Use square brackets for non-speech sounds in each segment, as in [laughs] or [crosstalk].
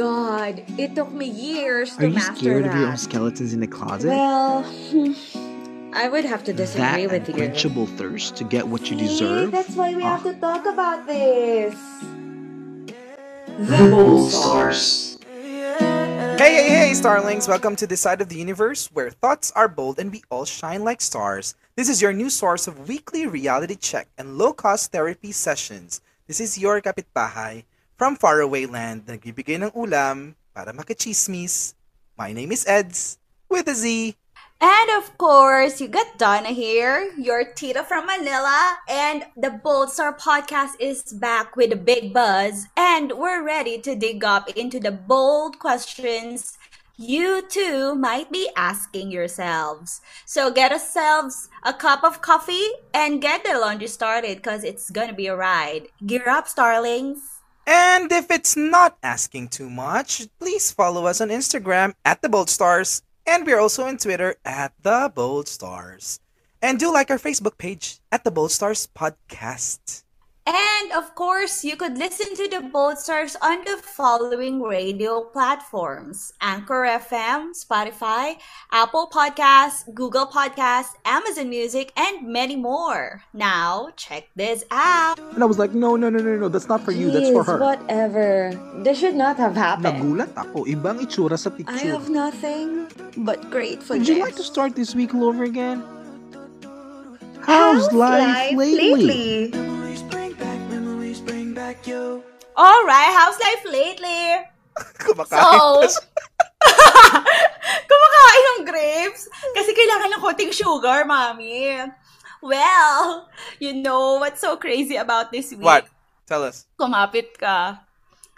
god, it took me years Are to you master scared that. of your own skeletons in the closet? Well, [laughs] I would have to that disagree with you. That unquenchable thirst to get what you See, deserve? that's why we have Ah. to talk about this. The Bold Stars. Hey, hey, hey, Starlings! Welcome to this side of the universe where thoughts are bold and we all shine like stars. This is your new source of weekly reality check and low-cost therapy sessions. This is your kapitbahay from faraway land na nagbibigay ng ulam para makichismis. My name is Eds with a Z. And of course, you got Donna here, your Tita from Manila, and the Bold Star podcast is back with a big buzz, and we're ready to dig up into the bold questions you too might be asking yourselves. So get yourselves a cup of coffee and get the laundry started because it's gonna be a ride. Gear up, starlings. And if it's not asking too much, please follow us on Instagram at the Bold Stars, and we're also on Twitter at the Bold Stars. And do like our Facebook page at the Bold Stars Podcast. And of course, you could listen to the Bold Stars on the following radio platforms Anchor FM, Spotify, Apple Podcasts, Google Podcasts, Amazon Music, and many more. Now, check this out. And I was like, no, no, no, no, no, that's not for you, that's for her. Whatever. This should not have happened. Nagulat ako, ibang itsura sa I have nothing but gratefulness. Would you like to start this week all over again? How's, life, lately? Memories back you. All right, how's life lately? [laughs] Kumakain So, [laughs] kumakain ng grapes kasi kailangan ng konting sugar, mami. Well, you know what's so crazy about this week? What? Tell us. kumapit ka.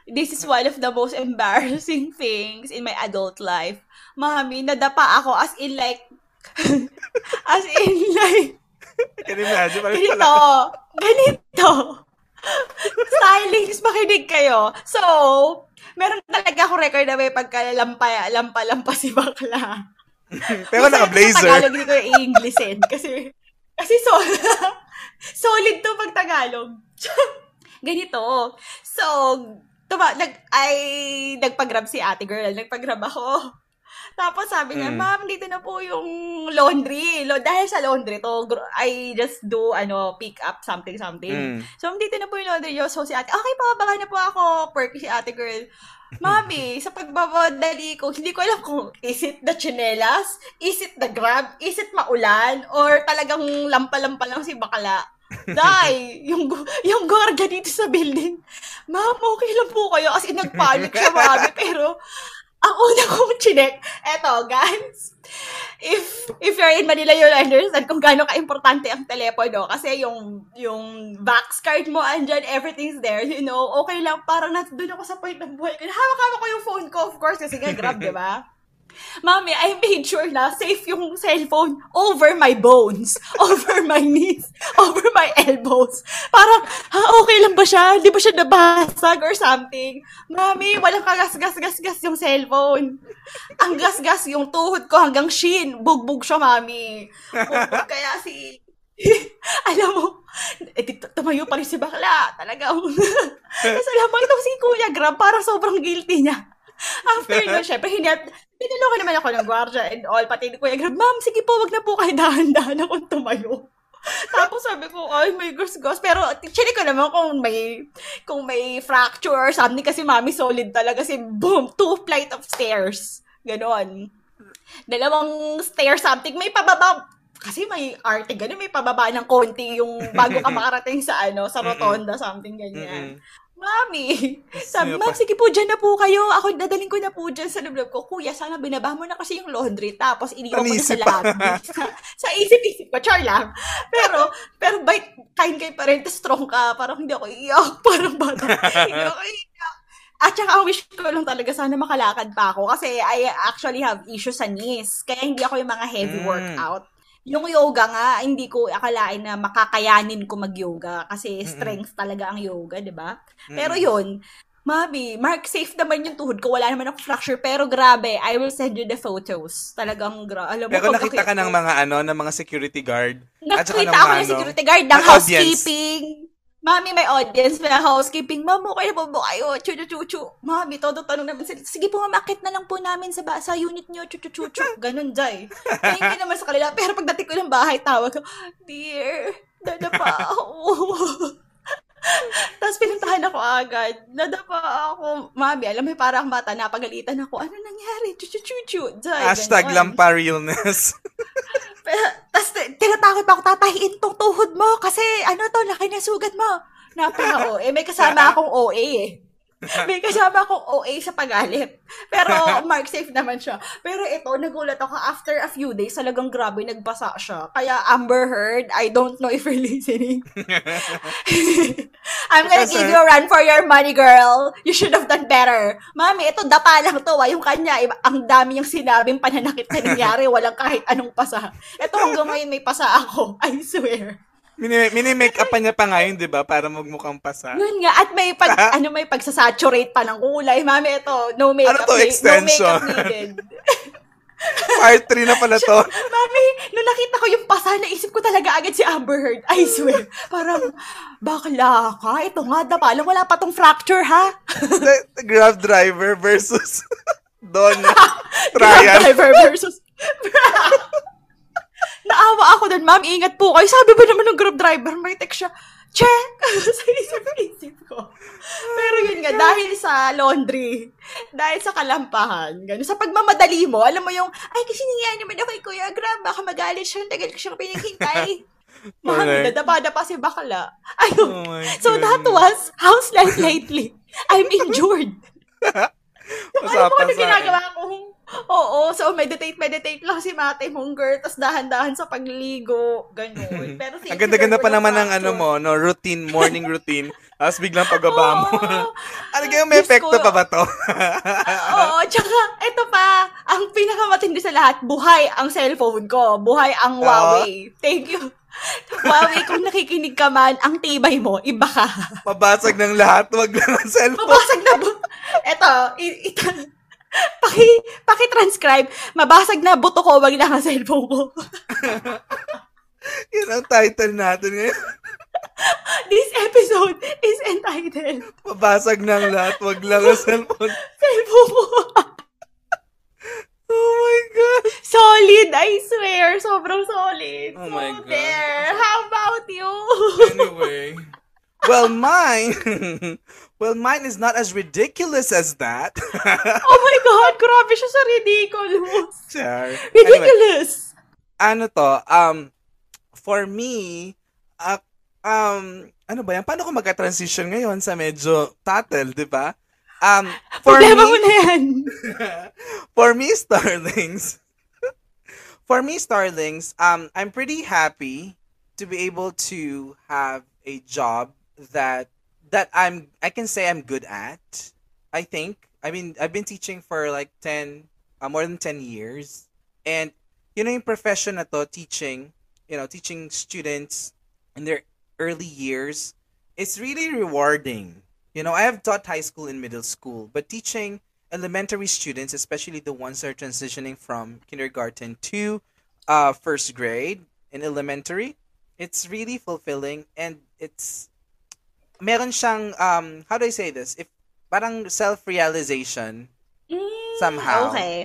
This is one of the most embarrassing [laughs] things in my adult life. Mami, nadapa ako as in like, as in like, can imagine. Parang ganito, ganito. Stylings, makinig kayo. So, meron talaga ako record na may pagkalampa, lampa, lampa si bakla. [laughs] Pero Minsan Sa naka-blazer. Tagalog, hindi ko i-Englishin. Kasi, kasi solid, [laughs] solid to pag Tagalog. [laughs] Ganito. So, tuma, nag, ay, nagpag-grab si ate girl. Nagpag-grab ako. Tapos sabi niya, Mm. ma'am, dito na po yung laundry. Lo, dahil sa laundry to, I just do, ano, pick up something, something. Mm. So, dito na po yung laundry nyo. So, si ate, okay po, baka na po ako. Perky si ate girl. Mami, sa pagbabadali ko, hindi ko alam kung is it the chinelas, is it the grab, is it maulan, or talagang lampa-lampa lang si bakala. [laughs] Dai, yung, yung guardia dito sa building, ma'am, okay lang po kayo. As in, nagpanic siya, mami. Pero, ang una kong chinek, eto, guys, if if you're in Manila, you'll understand kung gaano ka-importante ang telepono. Kasi yung, yung Vax card mo, andyan, everything's there, you know, okay lang, parang nandun ako sa point ng buhay ko. Hawak-hawak ko yung phone ko, of course, kasi nga, grab, di ba? [laughs] Mami, I made sure na safe yung cellphone over my bones, [laughs] over my knees, over my elbows. Parang, ha, okay lang ba siya? Di ba siya nabasag or something? Mami, walang kagas-gas-gas-gas yung cellphone. Ang gas-gas yung tuhod ko hanggang shin. Bugbog siya, mami. Bugbog kaya si... [laughs] Alam mo, eh, tumayo pa rin si bakla. Talaga. Tapos [laughs] alam mo, itong si Kuya Grab, parang sobrang guilty niya. After no, [laughs] syempre, hinat, tinulungan naman ako ng gwardiya and all, pati ni Kuya Grab, ma'am, sige po, wag na po kayo dahan-dahan akong tumayo. [laughs] Tapos sabi ko, ay, may gus-gus. Pero, chinik ko naman kung may, kung may fracture or something kasi mami solid talaga. Kasi, boom, two flight of stairs. Ganon. Dalawang stairs something. May pababa, kasi may arte ganun, may pababa ng konti yung bago ka [laughs] makarating sa ano, sa rotonda, something ganyan. Mami, sabi, ma'am, sige po, dyan na po kayo. Ako, dadaling ko na po dyan sa loob ko. Kuya, sana binaba mo na kasi yung laundry. Tapos, iniwan ko na sa lobby. sa, [laughs] sa isip-isip ko, char lang. Pero, pero bait, kind kayo pa rin, strong ka. Parang hindi ako iiyak. [laughs] Parang bata. hindi ako iiyak. At saka, wish ko lang talaga, sana makalakad pa ako. Kasi I actually have issues sa knees. Kaya hindi ako yung mga heavy Mm. workout. Yung yoga nga, hindi ko akalain na makakayanin ko mag-yoga. Kasi strength talaga ang yoga, di ba? Pero yun, Mami, Mark, safe naman yung tuhod ko. Wala naman ako fracture. Pero grabe, I will send you the photos. Talagang gra. Alam mo, Pero nakita ka ng mga ano, ng mga security guard. Nakita ako ng ano, security guard, ng ng audience. Mami, may audience, may housekeeping. Ma'am, okay na po ba kayo? Chu-chu-chu-chu. Mami, todo tanong naman sila. Sige po, mamakit na lang po namin sa, ba- sa unit nyo. Chu-chu-chu-chu. Ganun, Jai. Thank you naman sa kanila. Pero pagdating ko ng bahay, tawag ko, Dear, dadapa ako. Tapos pinuntahan ako agad. Nadapa ako. Mami, alam mo, parang mata, napagalitan ako. Ano nangyari? Chu-chu-chu-chu. Jai, Hashtag ganon. lampa realness. [laughs] Tapos tinatakot pa ako, tatahiin tong tuhod mo kasi ano to, laki na sugat mo. Napaka eh, may kasama akong OA eh. [laughs] May kasama akong OA sa pagalit. Pero [laughs] mark safe naman siya. Pero ito, nagulat ako after a few days, talagang grabe, nagbasa siya. Kaya Amber Heard, I don't know if you're [laughs] listening. I'm gonna give you a run for your money, girl. You should have done better. Mami, ito, dapa lang to. Ah. Yung kanya, iba- ang dami yung sinabing pananakit na nangyari. Walang kahit anong pasa. Ito hanggang ngayon may pasa ako. I swear. Mini- Mini-make up pa niya pa ngayon, di ba? Para magmukhang pasa. Yun nga. At may pag, [laughs] ano, may pagsasaturate pa ng kulay. Mami, ito, no makeup, Ano to, extension? no makeup needed. [laughs] Part 3 na pala to. [laughs] Mami, nung nakita ko yung pasa, naisip ko talaga agad si Amber Heard. I swear. Parang, bakla ka. Ito nga, dapa lang. Wala pa tong fracture, ha? the, the Grab driver versus Don Grab driver versus... Naawa ako doon, ma'am, ingat po kayo. Sabi ba naman ng grab driver, may text siya, check! [laughs] sa isip-isip ko. Pero yun nga, dahil sa laundry, dahil sa kalampahan, ganun, sa pagmamadali mo, alam mo yung, ay, kasi nangyayari naman ako kay Kuya Grab, baka magalit siya, tagal ko siyang pinaghintay. [laughs] Mami, Correct. dadapa pa si bakla. Ayun. Oh so that was House Life [laughs] Lately. I'm injured. Mo Usapan kasi sa ginagawa ko. Oo, so meditate, meditate lang si Mate mong girl, tapos dahan-dahan sa pagligo, ganun. [laughs] Pero Ang ganda-ganda pa naman ng ano mo, no, routine, morning routine. [laughs] Tapos biglang pagbaba mo. [laughs] ano kaya may epekto pa ba to? Oo, tsaka, eto pa, ang pinakamatindi sa lahat, buhay ang cellphone ko, buhay ang Huawei. Thank you. Huawei, kung nakikinig ka man, ang tibay mo, iba ka. Mabasag ng lahat, wag lang ang cellphone. Mabasag na bu- Eto, ito, paki, paki-transcribe, mabasag na buto ko, wag lang ang cellphone ko. [laughs] Yan ang title natin ngayon. [laughs] This episode is entitled Mabasag ng lahat, wag lang ang cellphone. [laughs] Cellphone ko. Oh my God. solid, I swear. Sobrang solid. Oh my so God. there. How about you? Anyway. Well, mine, well, mine is not as ridiculous as that. [laughs] oh my God, grabe siya sa ridiculous. Anyway, Ridiculous. ano to, um, for me, uh, um, ano ba yan? Paano ko magka-transition ngayon sa medyo tatel, di ba? Um, for Problema mo me, na yan. [laughs] for me, Starlings, [laughs] for me, Starlings, um, I'm pretty happy to be able to have a job that that I'm I can say I'm good at. I think. I mean, I've been teaching for like 10 uh, more than 10 years. And you know in profession na to, teaching, you know, teaching students in their early years, it's really rewarding. You know, I have taught high school and middle school, but teaching elementary students, especially the ones that are transitioning from kindergarten to uh, first grade in elementary, it's really fulfilling and it's meron siyang um how do I say this? If parang self-realization somehow. Mm, Okay.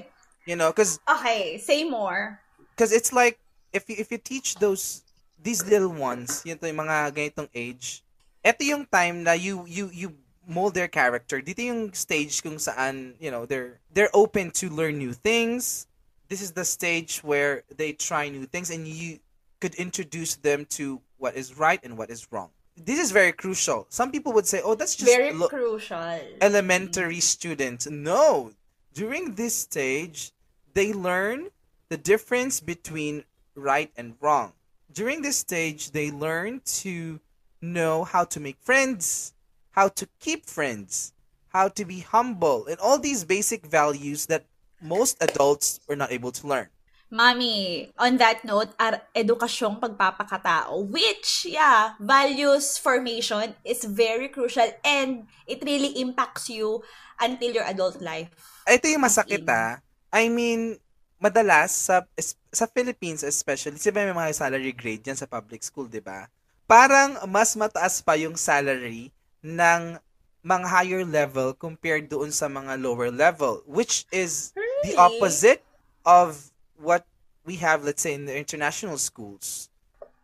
You know, cuz Okay, say more. cuz it's like if you, if you teach those these little ones, yun to yung mga ganitong age, eto yung time na you you you mold their character. Dito yung stage kung saan, you know, they're they're open to learn new things. This is the stage where they try new things and you could introduce them to what is right and what is wrong. This is very crucial. Some people would say, "Oh, that's just Very lo- crucial. elementary mm. students. No. During this stage, they learn the difference between right and wrong. During this stage, they learn to know how to make friends, how to keep friends, how to be humble, and all these basic values that most adults are not able to learn. Mami, on that note, ar- edukasyong pagpapakatao, which, yeah, values formation is very crucial and it really impacts you until your adult life. Ito yung masakit ah. I mean, madalas sa sa Philippines especially, ba may mga salary grade yan sa public school, di ba? parang mas mataas pa yung salary ng mga higher level compared doon sa mga lower level, which is the Really? opposite of what we have, let's say, in the international schools.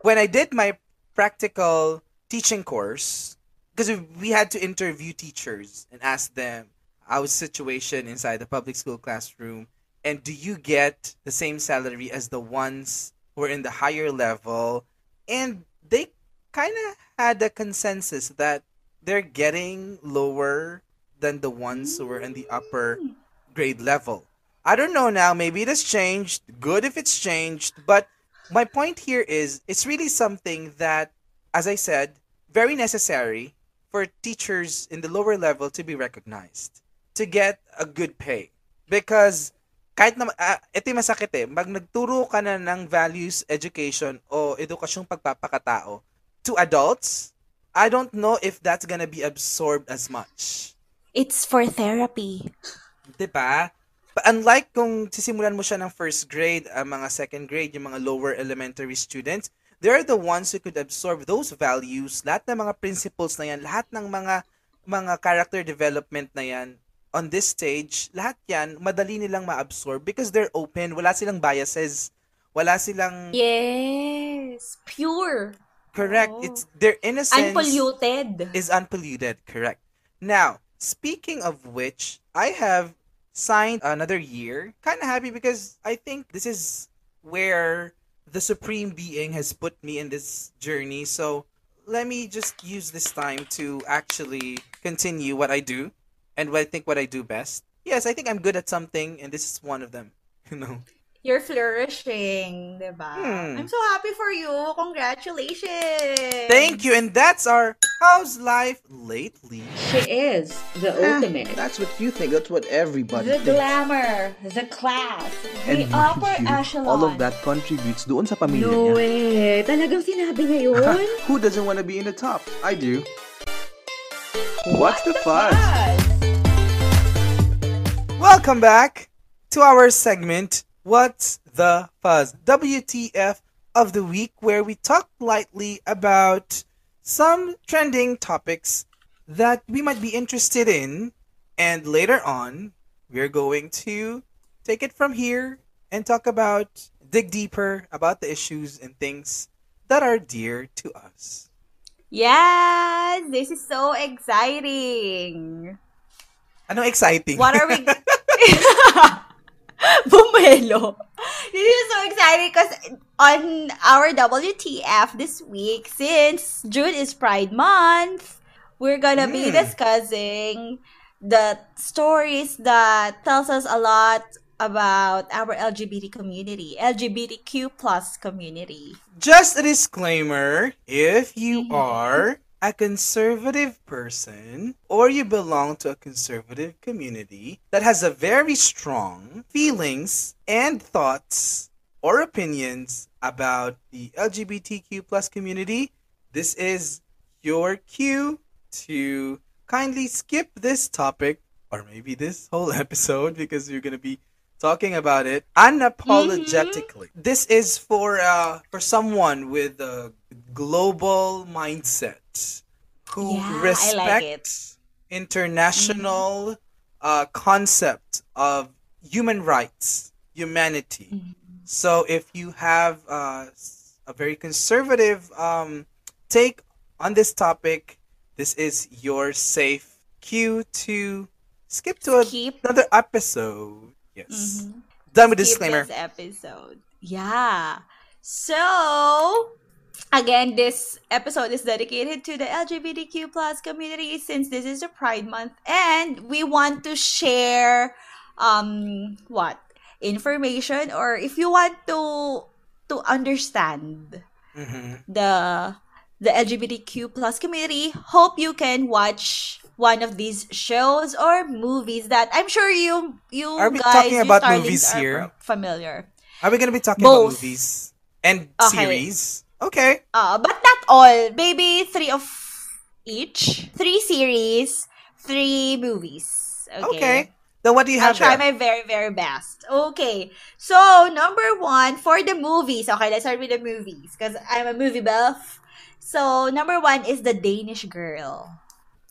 When I did my practical teaching course, because we had to interview teachers and ask them our situation inside the public school classroom, and do you get the same salary as the ones who are in the higher level? And they kind of had a consensus that they're getting lower than the ones who are in the upper grade level. I don't know now, maybe it has changed. Good if it's changed, but my point here is it's really something that, as I said, very necessary for teachers in the lower level to be recognized, to get a good pay. Because kahit na, uh, ito yung masakit eh, mag nagturo ka na ng values education o edukasyong pagpapakatao to adults, I don't know if that's gonna be absorbed as much. It's for therapy. 'Di ba? But unlike kung sisimulan mo siya ng first grade, ang mga second grade, yung mga lower elementary students, they're the ones who could absorb those values, lahat ng mga principles na yan, lahat ng mga mga character development na yan on this stage, lahat yan, madali nilang ma-absorb because they're open, wala silang biases, wala silang Yes. Pure. correct. Oh. It's their innocence Unpolluted. is unpolluted, correct. Now, speaking of which, I have signed another year. Kind of happy because I think this is where the supreme being has put me in this journey. So, let me just use this time to actually continue what I do and what I think what I do best. Yes, I think I'm good at something and this is one of them, [laughs] you know. You're flourishing, diba? Hmm. I'm so happy for you. Congratulations. Thank you and that's our how's life lately. She is the Eh, ultimate. that's what you think. That's what everybody The thinks. glamour, the class, the And upper you, echelon. all of that contributes doon sa pamilya No niya. way. Talagang sinabi niya yun? Who doesn't want to be in the top? I do. What's the fuzz? Welcome back to our segment, What's the Fuzz? WTF of the week, where we talk lightly about some trending topics that we might be interested in. And later on, we're going to take it from here and talk about, dig deeper about the issues and things that are dear to us. Yes, this is so exciting. Ano exciting? What are we? [laughs] [laughs] [laughs] Bumelo. This is so exciting because on our WTF this week, since June is Pride Month, we're gonna be Mm. discussing the stories that tells us a lot about our LGBT community, LGBTQ plus community. Just a disclaimer if you are a conservative person or you belong to a conservative community that has a very strong feelings and thoughts or opinions about the LGBTQ plus community, this is your cue to kindly skip this topic or maybe this whole [laughs] episode because you're going to be talking about it unapologetically. This is for uh for someone with a global mindset who Yeah, I like respect international uh concept of human rights, humanity. So if you have uh, a very conservative um, take on this topic, this is your safe cue to skip to a- another episode. Yes. Done with skip disclaimer. this episode. Yeah. So, again, this episode is dedicated to the LGBTQ plus community since this is a Pride Month, and we want to share, um, what information or if you want to to understand hmm the the LGBTQ plus community, hope you can watch one of these shows or movies that I'm sure you you Are we guys talking about movies here? familiar. Are we gonna be talking Both. about movies and Okay. series? Okay. Uh, but not all. Maybe three of each. Three series, three movies. Okay. Okay. Then what do you have? I'll try there? my very, very best. Okay. So, number one, for the movies. Okay, let's start with the movies. Because I'm a movie buff. So, number one is the Danish Girl.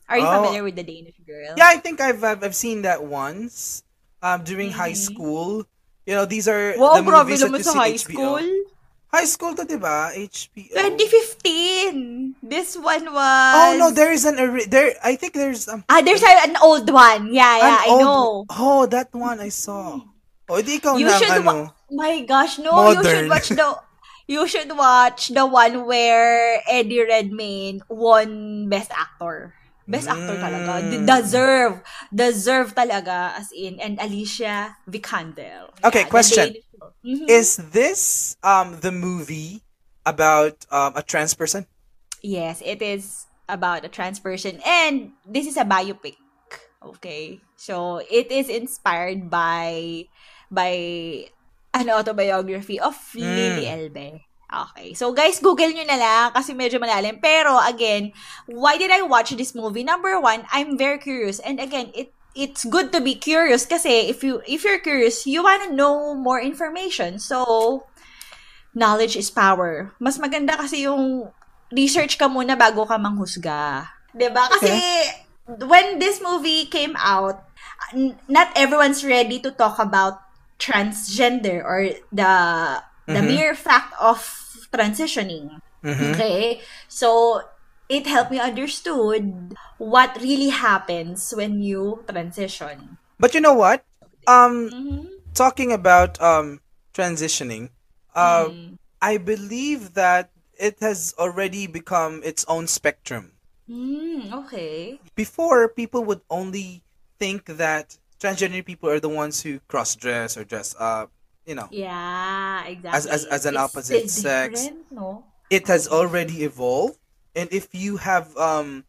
Are you Oh. familiar with the Danish Girl? Yeah, I think I've I've, I've seen that once. Um, during high Mhm. school. You know, these are Wow, the movies that you see high HBO. school. High school to, diba? HBO. 2015. This one was... Oh no, there is an there. I think there's um, Ah, there's a- an old one. Yeah, yeah, I old- know. Oh, that one I saw. Oh, di ikaw You na should ano. wa- My gosh, no, you should watch the you should watch the one where Eddie Redmayne won Best Actor. Best Actor talaga. Mm. D- Deserve. Deserve talaga as in and Alicia Vikander. Okay, Yeah, question. Danish Mhm. Is this um the movie about um a trans person? Yes, it is about a trans person and this is a biopic. Okay. So it is inspired by by an autobiography of Lily Elbe. Okay. So guys, Google nyo na lang kasi medyo malalim. Pero again, why did I watch this movie? Number one, I'm very curious. And again, it it's good to be curious kasi if you if you're curious, you want to know more information. So knowledge is power. Mas maganda kasi yung research ka muna bago ka manghusga. 'Di ba? Kasi when this movie came out, not everyone's ready to talk about transgender or the the mere fact of transitioning. Mhm. Okay? So it helped me understood what really happens when you transition. But you know what? Um, Mhm. talking about um transitioning, uh, Mm. I believe that it has already become its own spectrum. Mm, okay. Before, people would only think that transgender people are the ones who cross dress or dress up. You know, Yeah, exactly. As- as- as an It's opposite sex. No? it has already evolved, and if you have um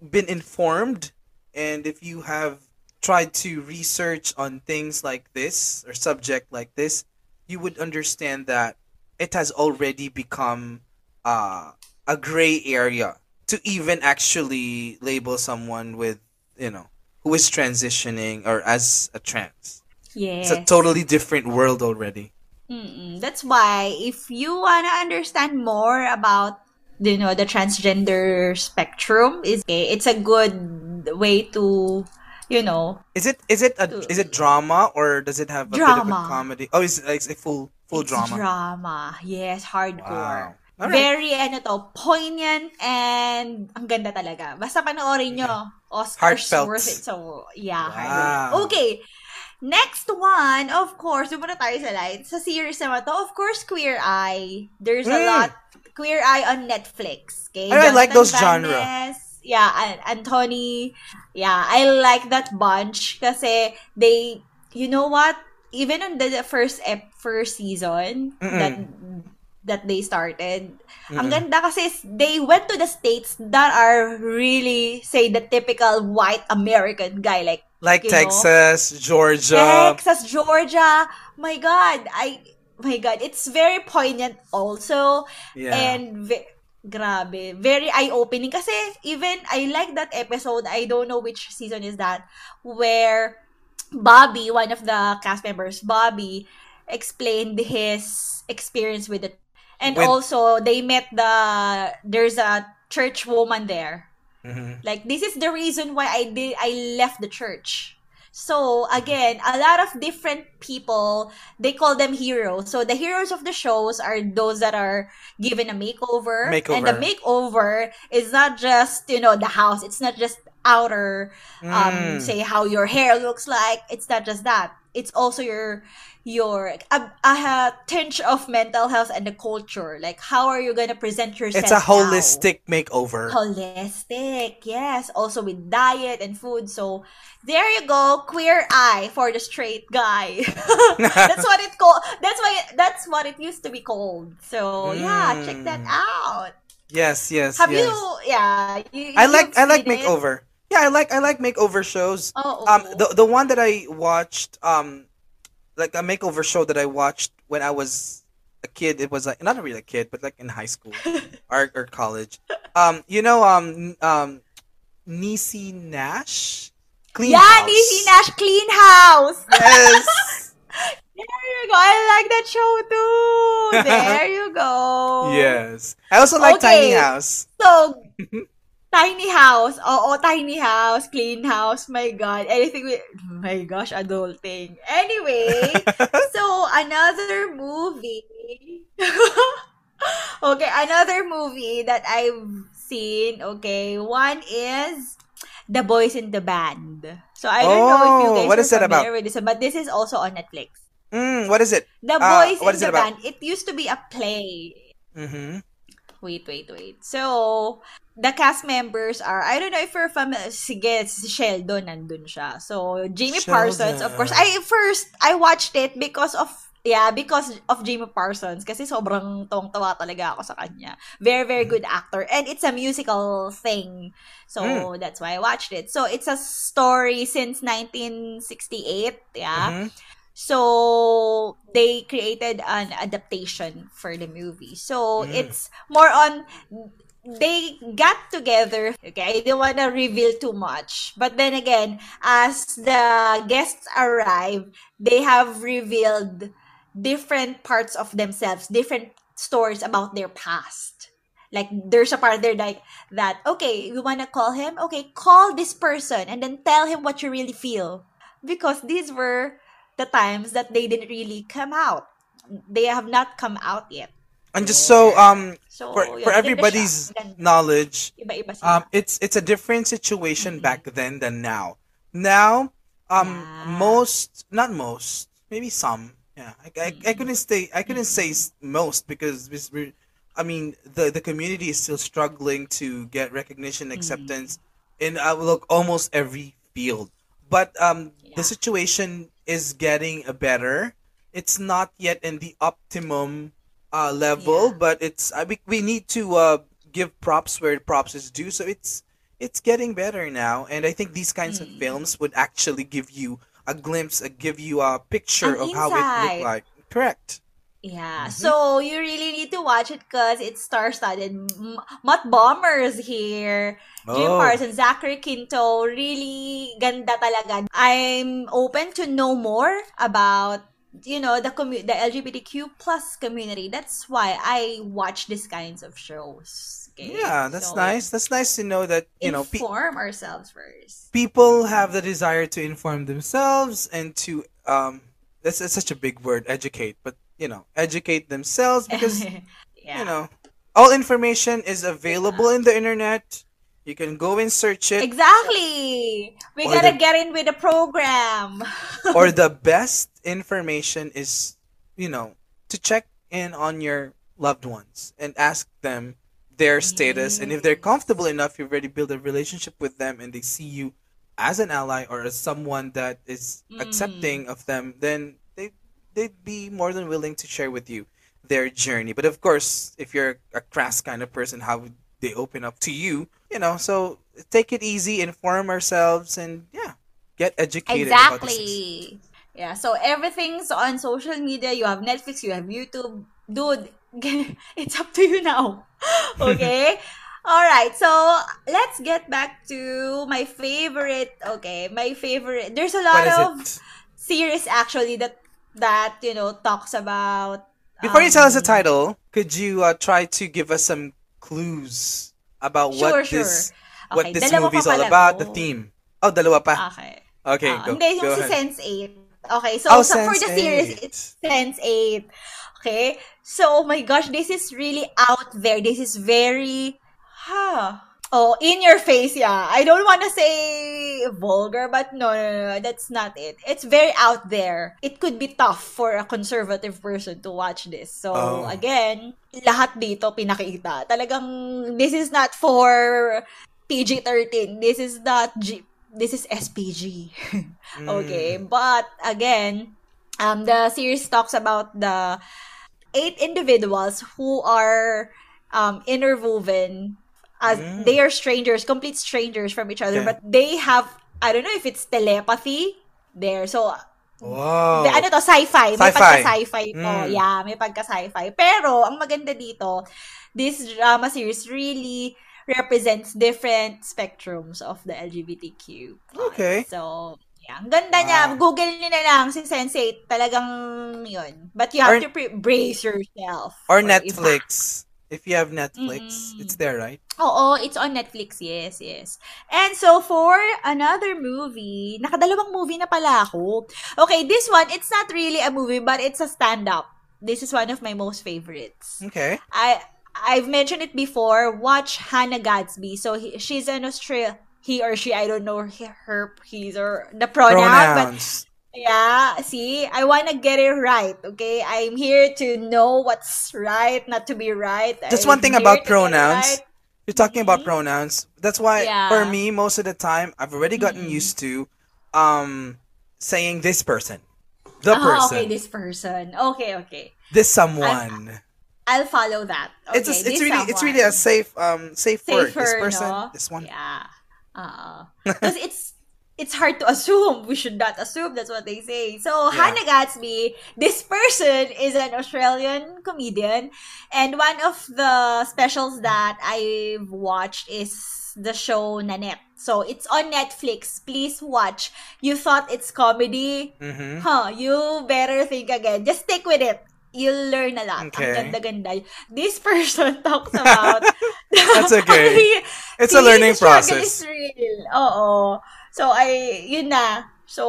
been informed, and if you have tried to research on things like this or subject like this, you would understand that it has already become uh, a gray area to even actually label someone with you know who is transitioning or as a trans. Yes. It's a totally different world already. Mm-mm. That's why if you wanna understand more about you know the transgender spectrum is okay, it's a good way to you know Is it is it a, is it drama or does it have a bit of a Drama. comedy? Oh, it's it's a full full it's drama. drama. Yes, hardcore. Wow. Alright. Very ano to, poignant and ang ganda talaga. Basta panoorin nyo. Oscars Heartfelt. worth it. So, yeah. Wow. Okay. Next one, of course, doon muna tayo sa light. Sa series naman to, of course, Queer Eye. There's a Mm. lot. Queer Eye on Netflix. Okay? I like those Van genre. Yeah, An- Anthony. Yeah, I like that bunch kasi they, you know what? Even on the first ep- first season Mm-mm. that that they started, Mm-mm. ang ganda kasi they went to the states that are really say the typical white American guy like Like you know? Texas, Georgia. Texas, Georgia. My God, I my God, it's very poignant also yeah. and ve- grabe, very eye-opening kasi even I like that episode. I don't know which season is that where Bobby, one of the cast members, Bobby explained his experience with it. And With- also they met the there's a church woman there Mhm. like this is the reason why I did I left the church. So again, a lot of different people, they call them heroes. So the heroes of the shows are those that are given a makeover. And the Makeover. makeover is not just, you know, the house. It's not just outer Mm. um say how your hair looks like. It's not just that. It's also your your a, a tinge of mental health and the culture. Like how are you gonna present yourself? It's a now? holistic makeover. Holistic, yes. Also with diet and food. So there you go, queer eye for the straight guy. [laughs] that's what it called. That's why. That's what it used to be called. So yeah, check that Mm. out. yes, yes, Have yes. you? Yeah. You, I like I like seen it? makeover. Yeah, I like I like makeover shows. Oh, Um, oh. the the one that I watched, um, like a makeover show that I watched when I was a kid. It was like not really a kid, but like in high school [laughs] or or college. Um, you know, um, um, Niecy Nash, Clean yeah, House. Niecy Nash Clean House. Yes. [laughs] There you ko, I like that show too. [laughs] There you go. Yes. I also like Tiny House. So, tiny house. Oo, tiny house, clean house. My God. Anything with, my gosh, adulting. Anyway, [laughs] so another movie. [laughs] okay, another movie that I've seen. Okay, one is The Boys in the Band. So I don't know if you Oh, guys what are is that about? with this, but this is also on Netflix. Mm, what is it? The Ah, Boys what in it the about? Band. It used to be a play. Mm-hmm. Wait, wait, wait. So, the cast members are, I don't know if you're familiar, sige, si Sheldon, nandun siya. So, Jamie Parsons, of course. I, first, I watched it because of, yeah, because of Jamie Parsons. Kasi sobrang tawang-tawa talaga ako sa kanya. Very, very good actor. And it's a musical thing. So, Mm. that's why I watched it. So, it's a story since 1968, yeah. Mhm. So they created an adaptation for the movie. So Mm. it's more on they got together. Okay, I don't want to reveal too much. But then again, as the guests arrive, they have revealed different parts of themselves, different stories about their past. Like there's a part there like that, okay, you wanna call him? Okay, call this person and then tell him what you really feel. Because these were the times that they didn't really come out. They have not come out yet. And just so um So, for yun, for everybody's. Maganda. knowledge, Iba-iba um it's it's a different situation back then than now. Now, um Yeah. most not most, maybe some. Yeah, I, I, I couldn't say I couldn't say most because this- we're, I mean the the community is still struggling to get recognition, acceptance in uh, look almost every field. But um the situation is getting better. It's not yet in the optimum uh, level, Yeah. but it's I we, we need to uh, give props where props is due. So it's it's getting better now, and I think these kinds of Mm. films would actually give you a glimpse, uh, give you a picture An of how it looked like. Correct. Yeah, Mhm. so you really need to watch it because it's star-studded. M- Bombers here. Jim Oh. Parsons, Zachary Quinto, really ganda talaga. I'm open to know more about you know the commu- the LGBTQ plus community. That's why I watch these kinds of shows. Okay? Yeah, that's So, nice. That's nice to know that you know pe- inform ourselves first. people have the desire to inform themselves and to um that's, that's such a big word educate but you know educate themselves because [laughs] yeah. you know all information is available in the internet you can go and search it Exactly. We Or gotta the- get in with the program. [laughs] or the best information is you know to check in on your loved ones and ask them their status and if they're comfortable enough you've already built a relationship with them and they see you as an ally or as someone that is Mm. accepting of them then they'd be more than willing to share with you their journey but of course if you're a crass kind of person how would they open up to you you know so take it easy inform ourselves and yeah get educated. Exactly. Yeah, so everything's on social media. You have Netflix, you have YouTube. Dude, [laughs] it's up to you now. [laughs] Okay? All right. So, let's get back to my favorite. Okay, my favorite. There's a lot of it? series actually that that, you know, talks about Before you tell us the um, title, could you uh, try to give us some clues about Sure, what sure. this what Okay, this dalawa movie is all about, to. the theme? Oh, dalawa pa. Okay. Okay, Ah, go. Hindi, yung go si ahead. Sense8. Okay, so, Oh, so for the series, Sense8. it's Sense8. Okay? So, oh my gosh, this is really out there. This is very, huh. Oh, in your face, yeah. I don't want to say vulgar, but no, no, no, that's not it. It's very out there. It could be tough for a conservative person to watch this. So, Oh. again, lahat dito pinakita. Talagang, this is not for PG-13. This is not G- this is SPG. [laughs] okay, Mm. but again, um, the series talks about the eight individuals who are um, interwoven as Mm. they are strangers, complete strangers from each other, Okay. but they have I don't know if it's telepathy there. So Wow. ano to, sci-fi. May Sci-fi. pagka-sci-fi to. Mm. Yeah, may pagka-sci-fi. Pero, ang maganda dito, this drama series really represents different spectrums of the LGBTQ. Okay. So, Yeah, ang ganda niya. Wow. Google niyo na lang si Sense8. Talagang yun. But you have Or- to pre- brace yourself. Or Netflix. If you have Netflix, Mm-mm. it's there, right? Oo, it's on Netflix. Yes, yes. And so for another movie, nakadalawang movie na pala ako. Okay, this one, it's not really a movie, but it's a stand-up. This is one of my most favorites. Okay. I I've mentioned it before. Watch Hannah Gadsby. So he, she's an Australia. He or she, I don't know her, he's or the pronoun, but Pronouns. Yeah. See, I wanna get it right. Okay, I'm here to know what's right, not to be right. Just I'm one thing here about to get it pronouns. right. You're talking about pronouns. That's why Yeah. for me, most of the time, I've already gotten used to um saying this person. The Ah, person. okay, this person. Okay, okay. this someone. I'll follow that. Okay, it's a, it's this really it's really a someone. safe um safe word. This safer, person, no? this one. Yeah. Uh, [laughs] because it's it's hard to assume. We should not assume. That's what they say. So Yeah. Hannah Gadsby, this person is an Australian comedian, and one of the specials that I've watched is the show Nanette. So it's on Netflix. Please watch. You thought it's comedy? Mm-hmm. Huh, you better think again. Just stick with it. You'll learn a lot. Okay. Ang ganda-ganda. This [laughs] person talks [laughs] about... That's okay. [laughs] It's a learning process. is real. Oo. So, I, yun na. So,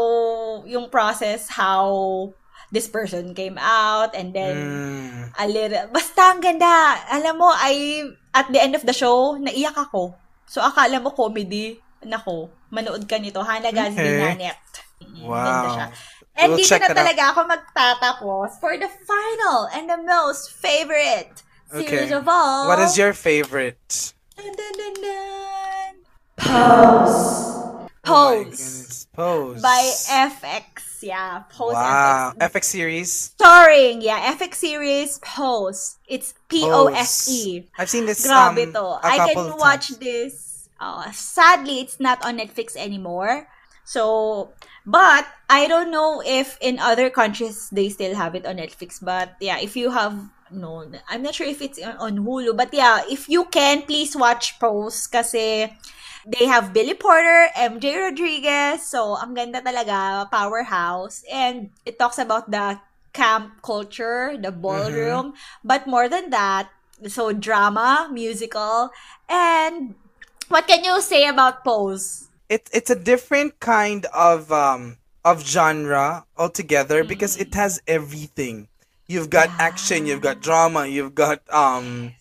yung process, how this person came out, and then, Mm. a little, basta ang ganda. Alam mo, I, at the end of the show, naiyak ako. So, akala mo comedy. Nako, manood ka nito. Hannah Gadsby Okay. Nanette. Mm. Wow. And We'll dito na that out. talaga ako magtatapos for the final and the most favorite series Okay. of all. What is your favorite? Dun, dun, dun, dun. Pose. Oh Pose. goodness. Pose. by FX. Yeah, Pose Wow. FX. FX series. Starring, yeah, FX series Pose. It's P-O-S-E. I've seen this E. Grabe um, to. a I can watch times. this. Uh, sadly, it's not on Netflix anymore. So, but I don't know if in other countries they still have it on Netflix. But yeah, if you have, no, I'm not sure if it's on on Hulu. But yeah, if you can, please watch Pose kasi they have Billy Porter, MJ Rodriguez. So, ang ganda talaga, powerhouse. And it talks about the camp culture, the ballroom. But more than that, so drama, musical, and what can you say about Pose? It, it's a different kind of um of genre altogether because it has everything. You've got action, you've got drama, you've got um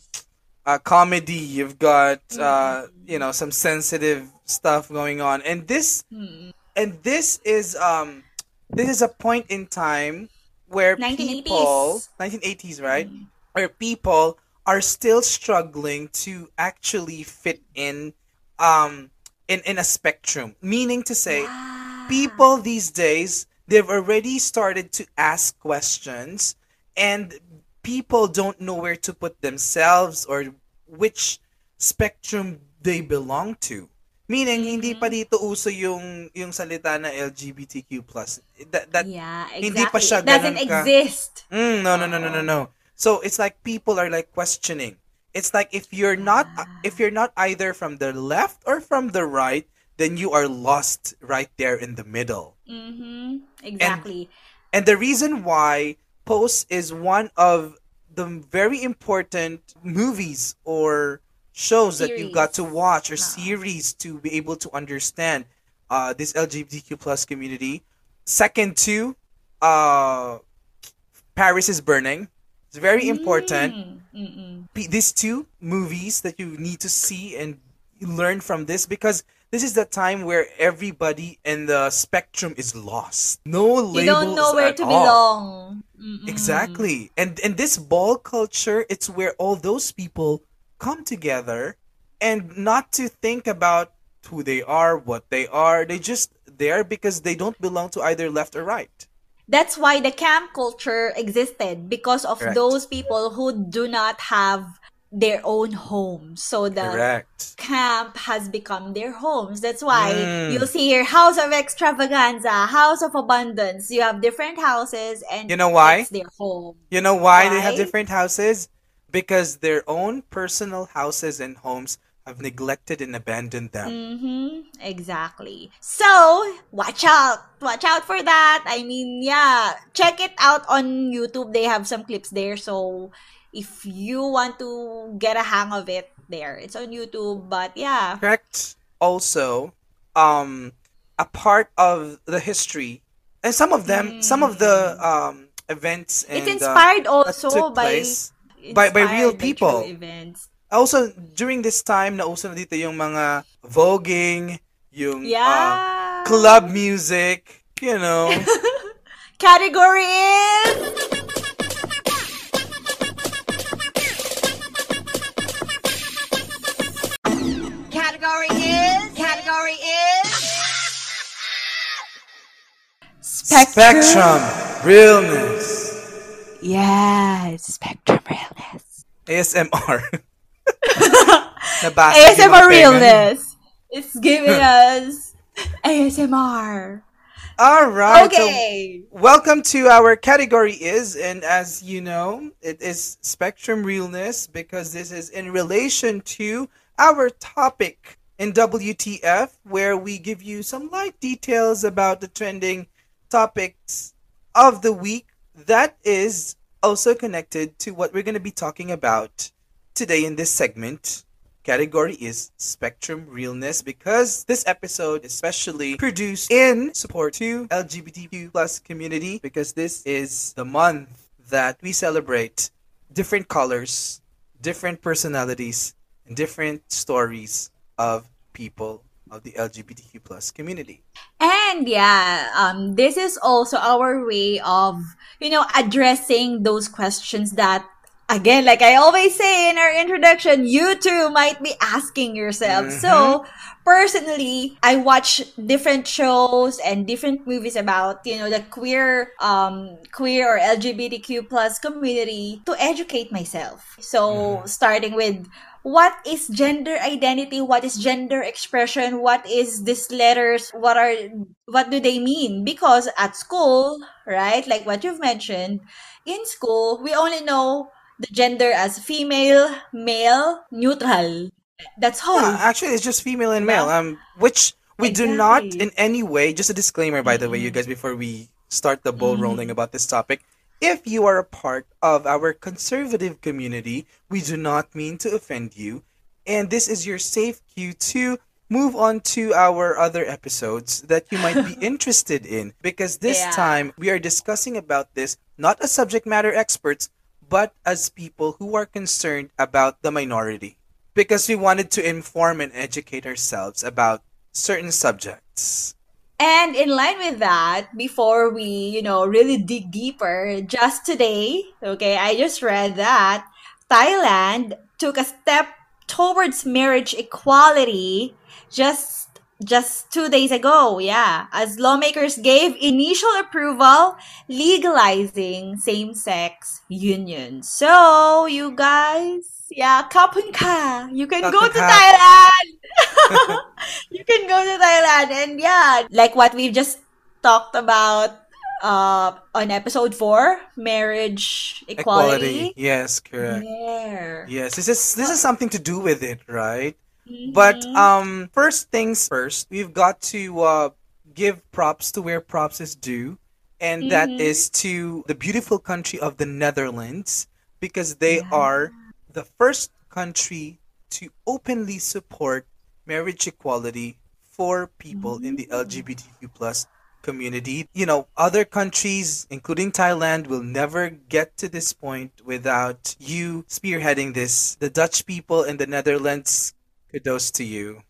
uh, comedy, you've got uh you know some sensitive stuff going on. And this and this is um this is a point in time where 1980s. people 1980s right? Where people are still struggling to actually fit in um in in a spectrum. Meaning to say people these days they've already started to ask questions and people don't know where to put themselves or which spectrum they belong to meaning hindi pa dito uso yung yung salita na LGBTQ that that yeah, hindi exactly. pa siya it doesn't ka- exist. Mm, no, no, no, no, no, no. So it's like people are like questioning. It's like if you're not if you're not either from the left or from the right, then you are lost right there in the middle. Mm-hmm. Exactly. And the reason why Pose is one of the very important movies or shows that you've got to watch or series to be able to understand uh, this LGBTQ plus community. Second to uh, Paris is Burning. It's very important. Mm. P- these two movies that you need to see and learn from this because this is the time where everybody in the spectrum is lost. No labels You don't know where to all. belong. Mm-mm. Exactly. And and this ball culture, it's where all those people come together and not to think about who they are, what they are. They just there because they don't belong to either left or right. That's why the camp culture existed because of Correct. those people who do not have their own homes. So the Correct. camp has become their homes. That's why Mm. you'll see here House of Xtravaganza, House of Abundance. You have different houses and You know why? that's their home. You know why, they have different houses? Because their own personal houses and homes have neglected and abandoned them. Mm-hmm. Exactly. So, watch out. Watch out for that. I mean, yeah. Check it out on YouTube. They have some clips there. So, if you want to get a hang of it, there. It's on YouTube. But yeah. Correct. Also, um, a part of the history, and some of them, some of the um events and It's uh, inspired that also by place by- by real people. events. Also, during this time, na dito yung mga voguing, yung uh, Yeah. club music, you know. [laughs] Category is Category is Category is Spectrum, realness, Yes, Spectrum Realness. ASMR. Nabasa ASMR. Realness. It's giving us ASMR. All right. so Okay. Welcome to our category is, and as you know, it is spectrum realness because this is in relation to our topic in WTF, where we give you some light details about the trending topics of the week that is also connected to what we're going to be talking about today in this segment. Category is Spectrum Realness because this episode is especially produced in support to LGBTQ plus community because this is the month that we celebrate different colors, different personalities, and different stories of people of the LGBTQ plus community. And yeah, um, this is also our way of, you know, addressing those questions that, again, like I always say in our introduction, you too might be asking yourself. So, personally, I watch different shows and different movies about, you know, the queer, um, queer or LGBTQ plus community to educate myself. So, starting with what is gender identity? What is gender expression? What is these letters? What are what do they mean? Because at school right like what you've mentioned in school we only know the gender as female male neutral that's all Yeah, actually, it's just female and male. Um, which we do not in any way. Just a disclaimer, by the way, you guys, before we start the ball rolling about this topic. If you are a part of our conservative community, we do not mean to offend you, and this is your safe cue to move on to our other episodes that you might be [laughs] interested in. Because this Yeah. time we are discussing about this not as subject matter experts, but as people who are concerned about the minority because we wanted to inform and educate ourselves about certain subjects. And in line with that, before we, you know, really dig deeper, just today, okay, I just read that Thailand took a step towards marriage equality just just 2 days ago, yeah, as lawmakers gave initial approval legalizing same-sex unions. So, you guys, yeah, kapun ka. You can go to. Thailand. [laughs] [laughs] you can go to Thailand and yeah, like what we've just talked about uh on episode 4, marriage equality. Yes, correct. There. Yes, this is this is something to do with it, right? But um first things first, we've got to uh give props to where props is due, and that Mhm. is to the beautiful country of the Netherlands because they are the first country to openly support marriage equality for people in the mm. LGBTQ plus community. You know, other countries, including Thailand, will never get to this point without you spearheading this. The Dutch people in the Netherlands, kudos to you.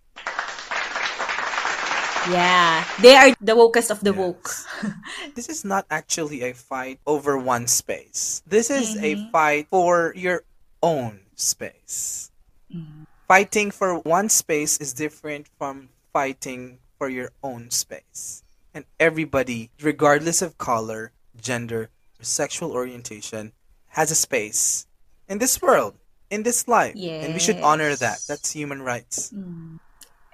Yeah. They are the wokest of the Yes. woke. [laughs] This is not actually a fight over one space. This is a mm-hmm. fight for your own space. Mm-hmm. Fighting for one space is different from fighting for your own space. And everybody, regardless of color, gender, or sexual orientation, has a space in this world, in this life. And we should honor that. That's human rights. Mm-hmm.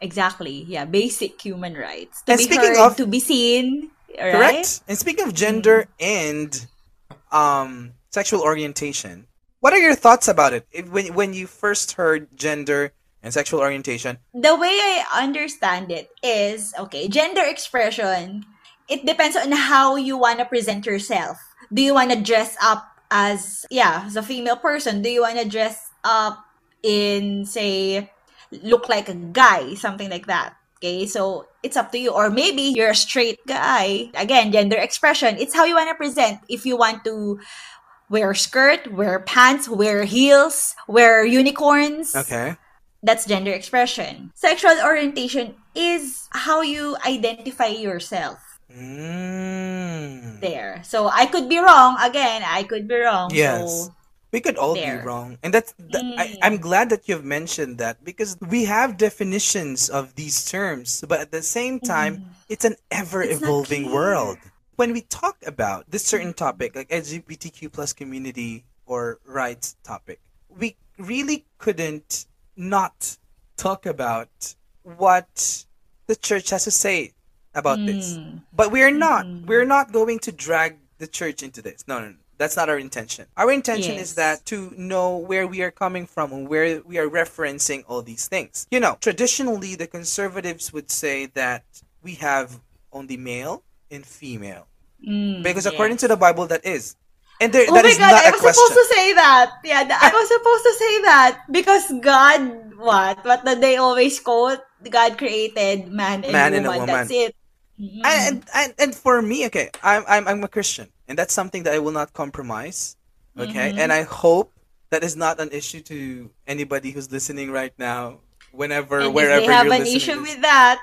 Exactly. Yeah, basic human rights. To And be speaking heard, of- to be seen, right? Correct. And speaking of gender mm-hmm. and um, sexual orientation, what are your thoughts about it? If, when when you first heard gender and sexual orientation. the way I understand it is okay, gender expression. It depends on how you want to present yourself. Do you want to dress up as yeah, as a female person? Do you want to dress up in say look like a guy, something like that? Okay, so it's up to you. Or maybe you're a straight guy. Again, gender expression. It's how you want to present. If you want to wear skirt, wear pants, wear heels, wear unicorns Okay. that's gender expression. Sexual orientation is how you identify yourself Mm. there. So I could be wrong. Again, I could be wrong. Yes. So We could all There. be wrong. And that's th- I, Mm. I'm glad that you've mentioned that because we have definitions of these terms, but at the same time, it's an ever evolving world. When we talk about this certain topic, like LGBTQ plus community or rights topic, we really couldn't not talk about what the church has to say about this. Mm. But we're not. We're not going to drag the church into this. No, no, no. That's not our intention. Our intention is that to know where we are coming from and where we are referencing all these things. You know, traditionally, the conservatives would say that we have only male and female. Mm, Because yes. according to the Bible, that is. And there, Oh that my is god, not I a was question. supposed to say that. Yeah, I was supposed to say that because God, what? What did they always quote? God created man and Man and a woman. woman. That's it. Mhm. and, and and for me, okay, I'm I'm I'm a Christian, and that's something that I will not compromise. Okay, Mm-hmm. and I hope that is not an issue to anybody who's listening right now. Whenever, And wherever if they have an issue with that,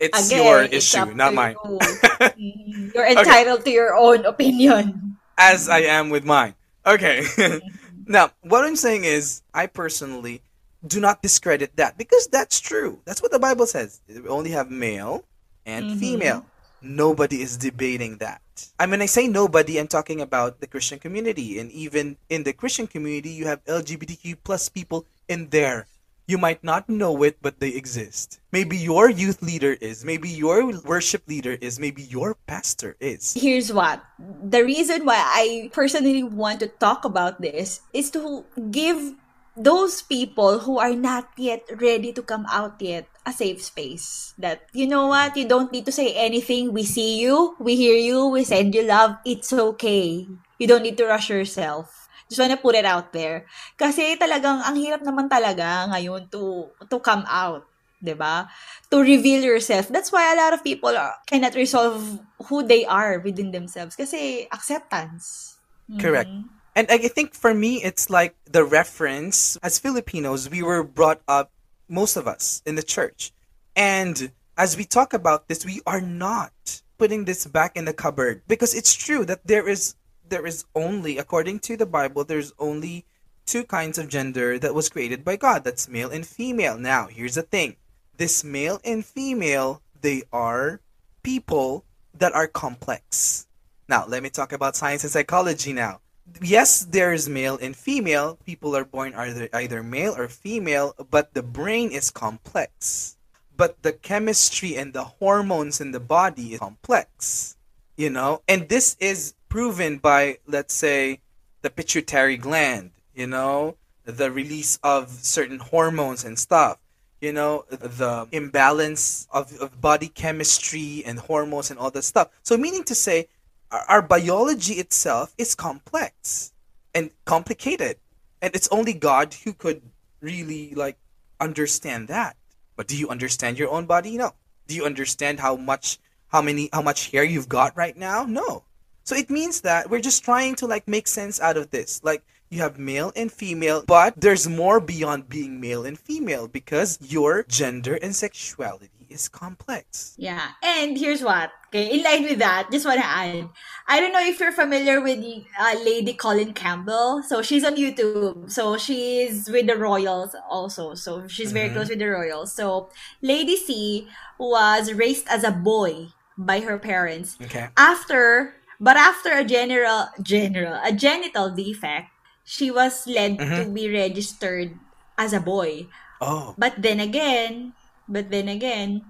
it's again, your it's issue, not mine. [laughs] you. [laughs] You're entitled to your own opinion. As I am with mine. Okay. [laughs] now, what I'm saying is, I personally do not discredit that because that's true. That's what the Bible says. We only have male and Mm-hmm. female. Nobody is debating that. I mean, I say nobody, I'm talking about the Christian community. And even in the Christian community, you have LGBTQ plus people in there. You might not know it, but they exist. Maybe your youth leader is. Maybe your worship leader is. Maybe your pastor is. Here's what. The reason why I personally want to talk about this is to give those people who are not yet ready to come out yet a safe space. That, you know what, you don't need to say anything. We see you, we hear you, we send you love. It's okay. You don't need to rush yourself. Just wanna put it out there. Kasi talagang, ang hirap naman talaga ngayon to, to come out. 'di ba? To reveal yourself. That's why a lot of people are, cannot resolve who they are within themselves kasi acceptance. Correct. And I think for me, it's like the reference. As Filipinos, we were brought up, most of us, in the church. And as we talk about this, we are not putting this back in the cupboard because it's true that there is there is only, according to the Bible, there's only two kinds of gender that was created by God. That's male and female. Now, here's the thing: this male and female, they are people that are complex. Now, let me talk about science and psychology now. Yes, there's male and female. People are born either either male or female, but the brain is complex. But the chemistry and the hormones in the body is complex. You know, and this is proven by let's say the pituitary gland, you know, the release of certain hormones and stuff you know? The imbalance of, of body chemistry and hormones and all that stuff. So meaning to say our, our biology itself is complex and complicated. And it's only god who could really like understand that. But do you understand your own body? No. Do you understand how much how many how much hair you've got right now no so it means that we're just trying to like make sense out of this. Like you have male and female, but there's more beyond being male and female because your gender and sexuality is complex. Yeah. And here's what. Okay, in line with that, just want to add. I don't know if you're familiar with uh, Lady Colin Campbell. So she's on YouTube. So she's with the Royals also. So she's very close with the Royals. So Lady C was raised as a boy by her parents. Okay. After, but after a general, general, a genital defect, she was led to be registered as a boy. Oh. But then again, but then again,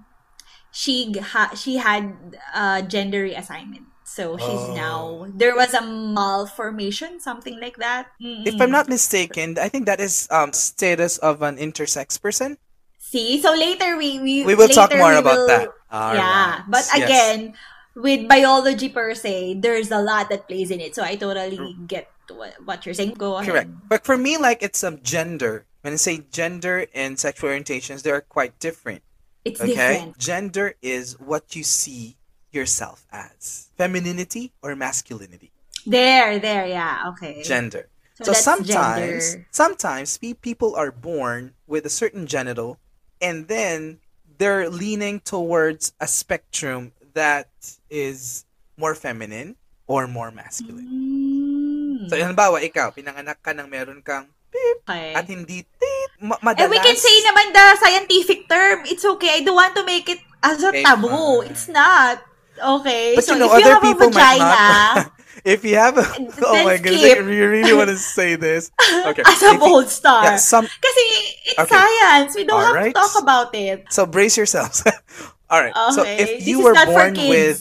she ha- she had a gender reassignment. So she's Oh. now there was a malformation, something like that. If I'm not mistaken, I think that is um status of an intersex person. See? So later we we We will talk more about will- that. All yeah. right. But Yes. again, with biology per se, there's a lot that plays in it. So I totally get what, what you're saying. Go ahead. Correct. But for me, like it's um gender. When I say gender and sexual orientations, they are quite different. It's Okay? different. Gender is what you see yourself as. Femininity or masculinity. There, there, yeah. Okay. Gender. So So, sometimes gender. sometimes people are born with a certain genital and then they're leaning towards a spectrum that is more feminine or more masculine. Mm. So, halimbawa, ikaw, pinanganak ka ng meron kang beep Okay. at hindi tit. Ma- madalas, And we can say naman the scientific term. It's okay. I don't want to make it as a taboo. It's not. Okay. But so you know, if you other have a people might vagina, not. [laughs] if you have a, [laughs] oh my goodness, skip. you really want to [laughs] say this? Okay. as a If you- bold star. yeah, some Kasi it's Okay. science. We don't have Alright. to talk about it. So brace yourselves. [laughs] All right. So Okay. if This you is were not for born with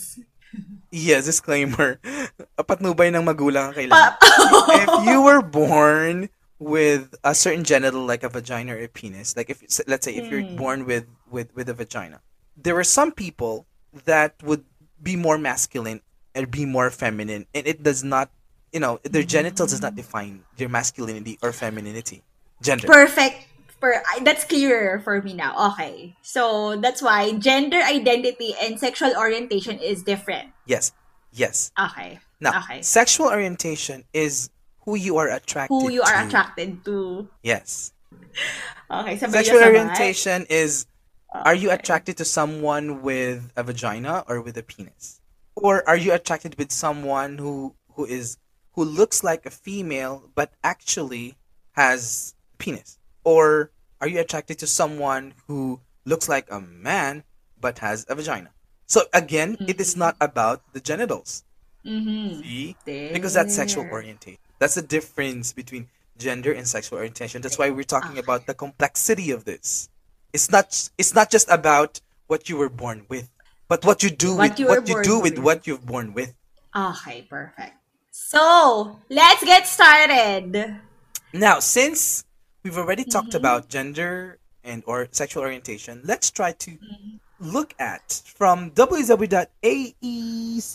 yes, disclaimer. Patnubay ng magulang ang kailangan. Pa- if you were born with a certain genital like a vagina or a penis, like if let's say if you're Hmm. born with with with a vagina, there are some people that would be more masculine and be more feminine, and it does not, you know, their genitals does not define their masculinity or femininity, gender. Perfect. Per, that's clearer for me now. Okay. So that's why gender identity and sexual orientation is different. yes, yes. Okay. Now, Okay. sexual orientation is who you are attracted Who you are to. attracted to. Yes. Okay. Sexual orientation is are you attracted to someone with a vagina or with a penis? Or are you attracted with someone who who is who looks like a female but actually has penis? Or are you attracted to someone who looks like a man but has a vagina? So again, it is not about the genitals. Mm-hmm. See? Because that's sexual orientation. That's the difference between gender and sexual orientation. That's why we're talking about the complexity of this. It's not it's not just about what you were born with, but what you do What with you what you do with with. what you've born with. Okay, perfect. So, let's get started. Now, since we've already talked Mm-hmm. about gender and or sexual orientation, let's try to Mm-hmm. look at from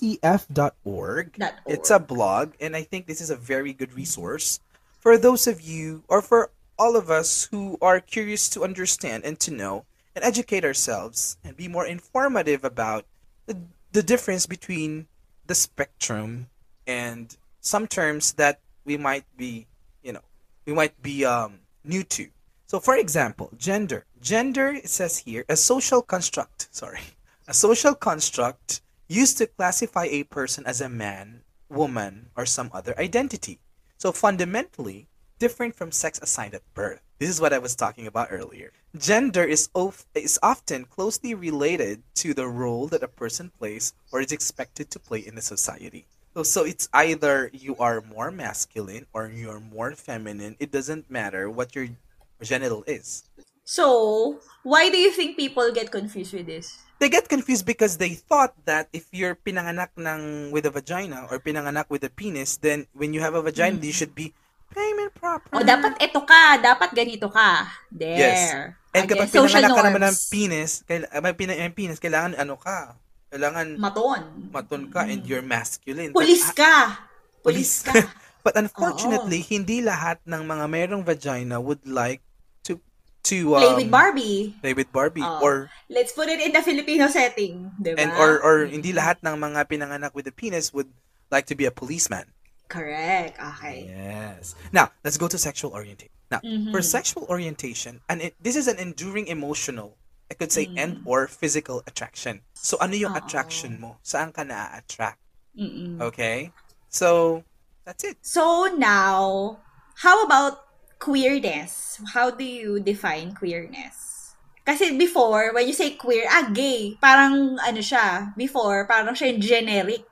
www.aecf.org. It's a blog, and I think this is a very good resource for those of you or for all of us who are curious to understand and to know and educate ourselves and be more informative about the, the difference between the spectrum and some terms that we might be, you know, we might be um, new to. So, for example, gender. Gender, says here, a social construct, sorry, [laughs] a social construct used to classify a person as a man, woman, or some other identity. So, fundamentally, different from sex assigned at birth. This is what I was talking about earlier. Gender is, of, is often closely related to the role that a person plays or is expected to play in the society. So, so it's either you are more masculine or you're more feminine. It doesn't matter what your genital is. So, why do you think people get confused with this? They get confused because they thought that if you're pinanganak ng with a vagina or pinanganak with a penis, then when you have a vagina, you mm. should be and proper. O, dapat ito ka, dapat ganito ka. There. Yes. And Again, kapag social pinanganak ka naman ng norms. penis, kaila, may pina, yung penis, kailangan ano ka? Kailangan Maton. maton ka and you're masculine. Pulis But, ka. Pulis Pulis ka. [laughs] But unfortunately, hindi lahat ng mga mayroong vagina would like to to um, Play with Barbie. play with Barbie Oh. or Let's put it in the Filipino setting. Diba? and or or hindi lahat ng mga pinanganak with a penis would like to be a policeman. Correct. Okay. Yes. Now, let's go to sexual orientation. Now, Mm-hmm. for sexual orientation, and it, this is an enduring emotional, I could say, and Mm. or physical attraction. So, ano yung Oo. attraction mo? Saan ka na-attract? Mm-mm. Okay? So, that's it. So now, how about queerness? How do you define queerness? Kasi before, when you say queer, ah, gay. Parang ano siya, before, parang siya generic.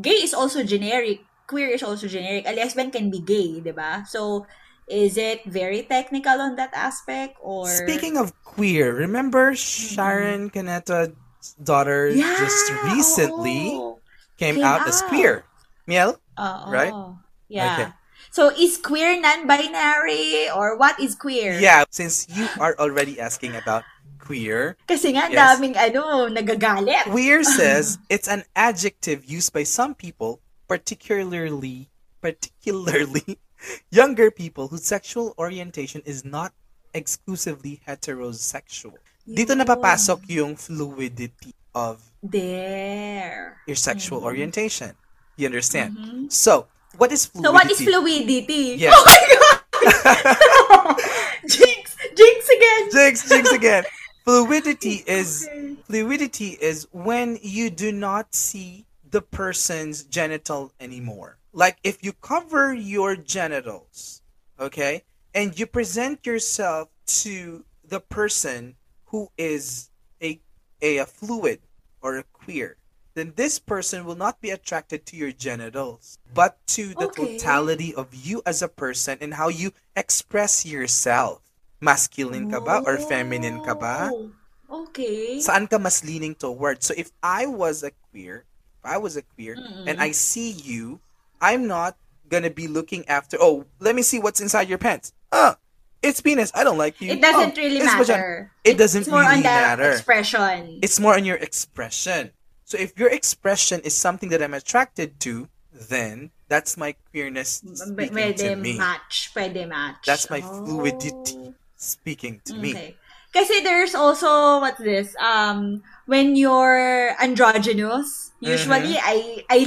Gay is also generic. Queer is also generic. A lesbian can be gay, di ba? So, is it very technical on that aspect? Or... Speaking of queer, remember mm-hmm. Sharon Cuneta's daughter Yeah, just recently oo. came, Came out, as queer? Miel? Right? Yeah. Okay. So, is queer non-binary? Or what is queer? Yeah, since you are already asking about queer, Kasi nga, Yes. daming ano, nagagalit. queer [laughs] says it's an adjective used by some people, particularly particularly [laughs] younger people whose sexual orientation is not exclusively heterosexual. Dito Yun. napapasok yung fluidity of There. your sexual Mhm. orientation. You understand? Mhm. So, what is fluidity? So, what is fluidity? Yes. Oh my God! [laughs] jinx! Jinx again! Jinx, jinx again. [laughs] Fluidity is Okay. fluidity is when you do not see the person's genital anymore. Like if you cover your genitals, okay, and you present yourself to the person who is a a, a fluid or a queer, then this person will not be attracted to your genitals, but to the Okay. totality of you as a person and how you express yourself. Masculine ka ba or feminine ka ba? Oh, Okay. saan ka mas leaning toward. So if I was a queer, I was a queer, Mm-mm. and I see you, I'm not gonna be looking after. Oh, let me see what's inside your pants. Ah, it's penis. I don't like you. It doesn't Oh, really matter. vagina. It doesn't it's more really on the matter. expression. It's more on your expression. So if your expression is something that I'm attracted to, then that's my queerness speaking Pwede to me. match. Pwede match. That's my Oh. fluidity speaking to me. Okay. Kasi there's also, what's this? Um, when you're androgynous, usually Mm-hmm. I, I,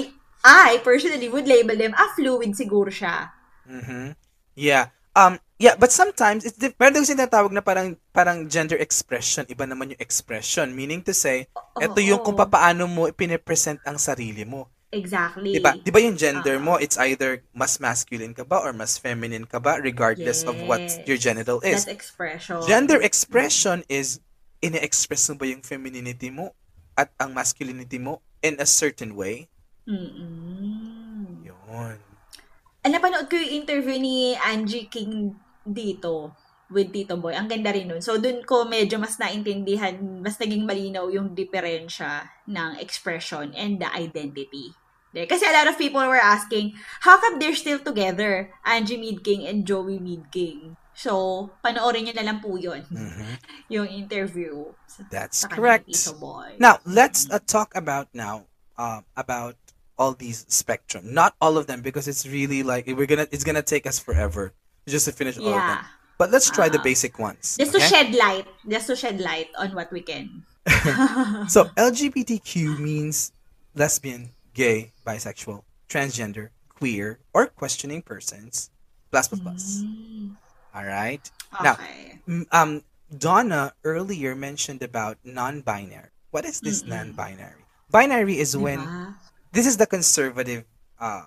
I personally would label them, ah, fluid siguro siya. Mm-hmm. Yeah. Um, yeah, but sometimes it's dif- meron kasi tinatawag na parang parang gender expression, iba naman yung expression, meaning to say, ito yung kung Oo. papaano mo ipine-present ang sarili mo. Exactly. 'Di ba? 'Di ba yung gender Ah. mo, it's either mas masculine ka ba or mas feminine ka ba regardless of what Yes. your genital is. That expression. Gender expression is ine-express mo ba yung femininity mo at ang masculinity mo in a certain way. Mm-mm. Yun. Ah, napanood ko yung interview ni Angie King dito with Tito Boy. Ang ganda rin nun. So, dun ko medyo mas naintindihan, mas naging malinaw yung diferensya ng expression and the identity. Kasi a lot of people were asking, how come they're still together? Angie Mead King and Joey Mead King. So, panoorin nyo na lang po yun. Mhm. [laughs] Yung interview. That's correct. Now, let's uh, talk about now um, about all these spectrum. Not all of them because it's really like we're gonna it's gonna take us forever just to finish all of them. But let's try the Ah. basic ones. Just to shed light. Just to shed light on what we can. [laughs] So LGBTQ means lesbian, gay, bisexual, transgender, queer, or questioning persons. Plus plus plus. Mm, All right. Now, Okay. M- um, Donna earlier mentioned about non-binary. What is this Mm-mm. non-binary? Binary is when Diba? this is the conservative uh,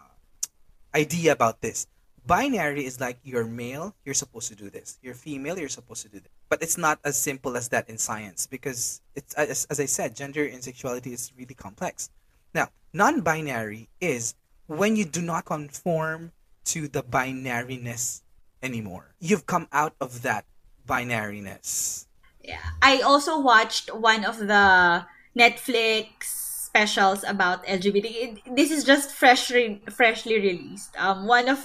idea about this. Binary is like you're male, you're supposed to do this. You're female, you're supposed to do this. But it's not as simple as that in science because it's as, as I said, gender and sexuality is really complex. Now, non-binary is when you do not conform to the binariness anymore. You've come out of that binariness. Yeah. I also watched one of the Netflix specials about LGBT. This is just fresh re- freshly released. Um, one of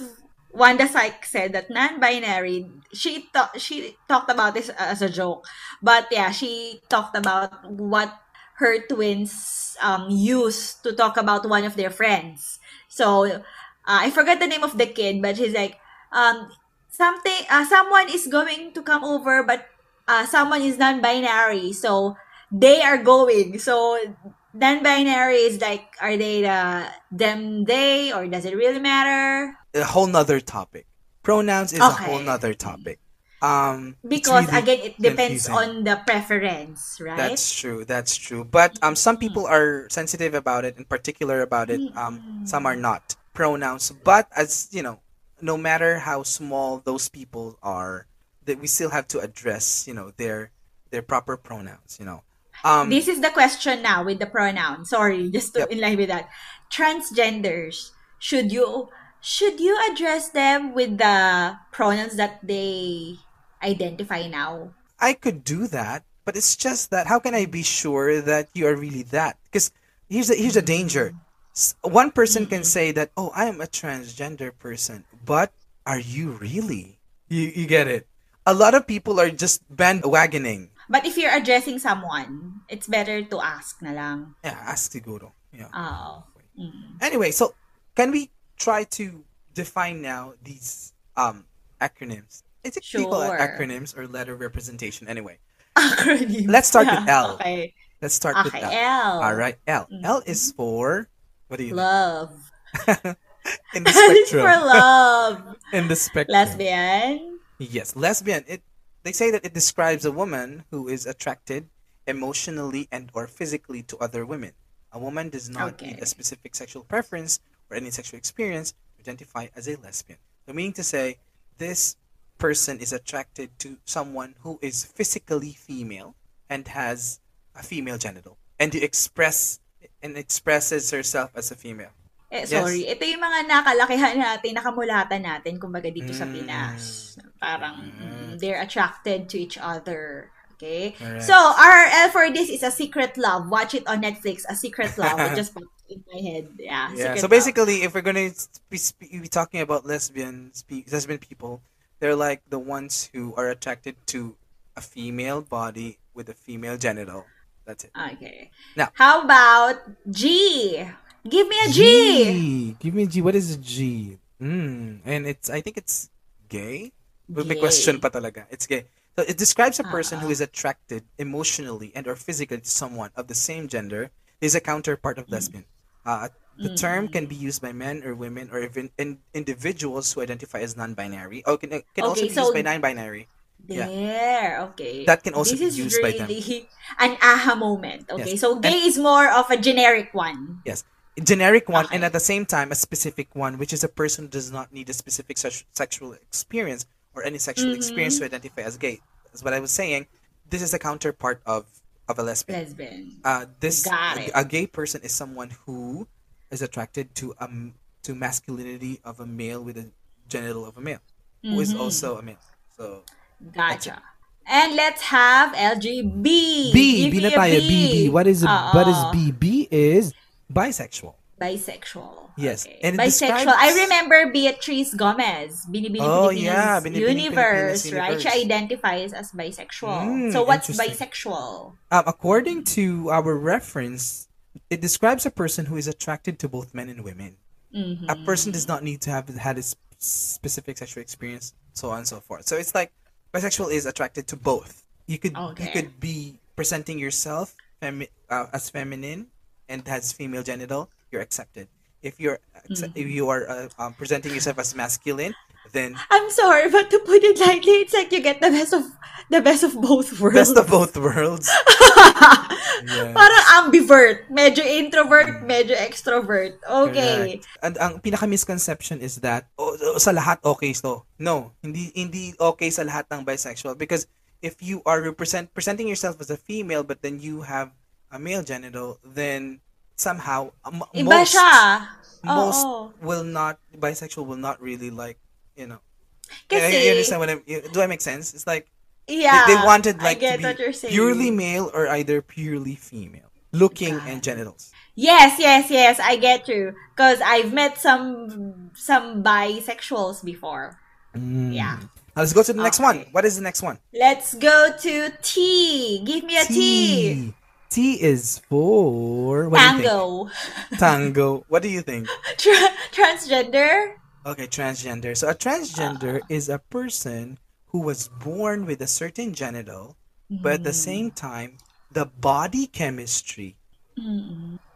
Wanda Sykes said that non-binary. She ta- she talked about this as a joke, but yeah, she talked about what her twins um used to talk about one of their friends. So uh, I forgot the name of the kid, but she's like, um, something, uh, someone is going to come over, but uh, someone is non-binary, so they are going. So non-binary is like, are they the them they or does it really matter? A whole nother topic. Pronouns is a whole nother topic. Um, Because really again, it depends confusing. on the preference, right? That's true. That's true. But um, some people are sensitive about it, in particular about it. Um, some are not pronouns. But as you know, no matter how small those people are, that we still have to address, you know, their their proper pronouns. You know. Um, this is the question now with the pronoun. Sorry, just to Yep. in line with that. Transgenders, should you should you address them with the pronouns that they identify now? I could do that, but it's just that how can I be sure that you are really that? Because here's a, here's a danger. One person can say that, "Oh, I am a transgender person," but are you really? You you get it. A lot of people are just bandwagoning. But if you're addressing someone, it's better to ask na lang. Yeah, ask siguro. Yeah. Oh. Mm. Anyway, so can we try to define now these um acronyms? Is it they call acronyms or letter representation? Anyway, Acronym. Let's start with [laughs] L. Okay. let's start with L. L. All right, L. Mm. L is for what do you Love. [laughs] [laughs] in the spectrum? for love. [laughs] in the spectrum. Lesbian. Yes, lesbian. It they say that it describes a woman who is attracted emotionally and or physically to other women. A woman does not need a specific sexual preference or any sexual experience to identify as a lesbian. So meaning to say, this person is attracted to someone who is physically female and has a female genital and to express and expresses herself as a female. Eh, Yes. sorry. Ito yung mga nakalakihan natin, nakamulatan natin, kumbaga dito sa Mm. Pinas. Parang, Mm. mm, they're attracted to each other. Okay? Correct. So, our L for this is A Secret Love. Watch it on Netflix, A Secret Love. It just popped in my head. Yeah, Yeah. So Love. basically, if we're gonna be, spe- be talking about lesbians, pe- lesbian people, they're like the ones who are attracted to a female body with a female genital. That's it. Okay. Now- How about G? Give me a G. Give me a G. What is a G? Mm. And it's I think it's gay. But may question pa talaga. It's gay. So it describes a person who Ah. is attracted emotionally and or physically to someone of the same gender is a counterpart Mm. of lesbian. Uh, the term can be used by men or women or even in, individuals who identify as non-binary. Or can, can also Okay, be used by non-binary. Yeah. Okay. That can also this be used by them. really [laughs] an aha moment. Okay, Yes. so gay is more of a generic one. Yes. Generic one, and at the same time, a specific one, which is a person who does not need a specific sex- sexual experience or any sexual experience Mm-hmm. to identify as gay. That's what I was saying. This is a counterpart of of a lesbian. Lesbian. Uh, this Got it. a gay person is someone who is attracted to um to masculinity of a male with a genital of a male, who is Mm-hmm. also a male. So Gotcha. And let's have LGB. B, Give B me na a tayo. B, B. What is Oo. what is B? B is bisexual. Bisexual. Yes. Okay. And Bisexual. describes- I remember Beatrice Gomez. Binibining Oh, yeah. Binibining Universe, Pilipinas right? She identifies as bisexual. Mm, so what's bisexual? Um, according to our reference, it describes a person who is attracted to both men and women. Mhm. A person does not need to have had a specific sexual experience, so on and so forth. So it's like bisexual is attracted to both. You could you could be presenting yourself femi- uh, as feminine and has female genital, you're accepted. If you're acce- if you are uh, um, presenting yourself as masculine, then I'm sorry, but to put it lightly, it's like you get the best of the best of both worlds. [laughs] best of both worlds. [laughs] Yeah. Parang ambivert. Medyo introvert, medyo extrovert. Okay. Correct. And ang pinaka misconception is that oh, oh, sa lahat okay so. No, hindi hindi okay sa lahat ng bisexual because if you are represent presenting yourself as a female but then you have a male genital then somehow um, Iba most siya. most Oo. will not bisexual will not really like you know Kasi, you, you understand what I you- do I make sense it's like yeah, they, they wanted like to be purely male or either purely female looking and genitals Yes, yes, yes, I get you. Because I've met some some bisexuals before. Yeah. Now, let's go to the next one what is the next one Let's go to T. Give me a T. T is for what do you Tango. think? Tango. What do you think? [laughs] Tra- transgender? Okay, transgender. So a transgender uh. is a person who was born with a certain genital, but at the mm. same time, the body chemistry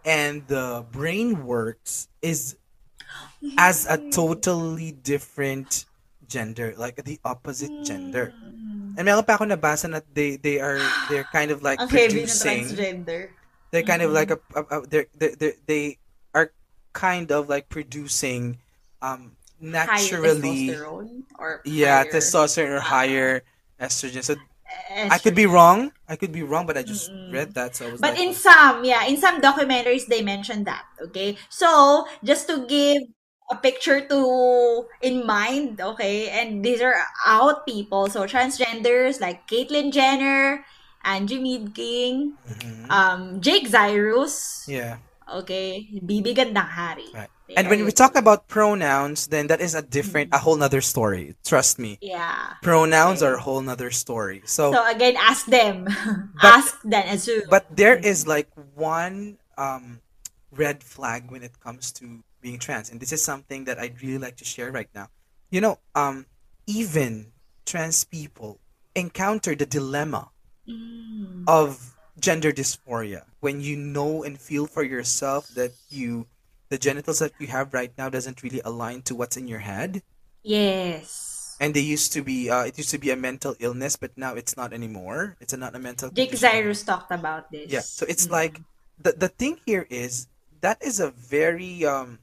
and the brain works is [gasps] as a totally different gender, like the opposite gender. Mm. And meron pa ako nabasa na they they are they're kind of like ng producing transgender. they're kind of like a, mm-hmm. a, a they're, they're, they're, they are kind of like producing um naturally Higher testosterone? Or yeah testosterone or higher estrogen so estrogen. i could be wrong i could be wrong but i just read that so i was But like in oh. some, yeah, in some documentaries, they mention that. Okay, so just to give a picture to in mind, okay, and these are out people, so transgenders like Caitlyn Jenner, Angie Mead King, Mhm. um, Jake Zyrus, yeah okay, BB Gandanghari. right And when we talk about pronouns, then that is a different, a whole nother story. Trust me. Yeah. Pronouns Okay. are a whole nother story. So, So again, ask them. [laughs] But- ask then assume. but there is like one um, red flag when it comes to being trans, and this is something that I'd really like to share right now. You know, um, even trans people encounter the dilemma Mm. of gender dysphoria when you know and feel for yourself that you the genitals that you have right now doesn't really align to what's in your head Yes. and they used to be uh, it used to be a mental illness but now it's not anymore it's a, not a mental condition. Zyrus talked about this. yeah so it's Mm. like the the thing here is that is a very um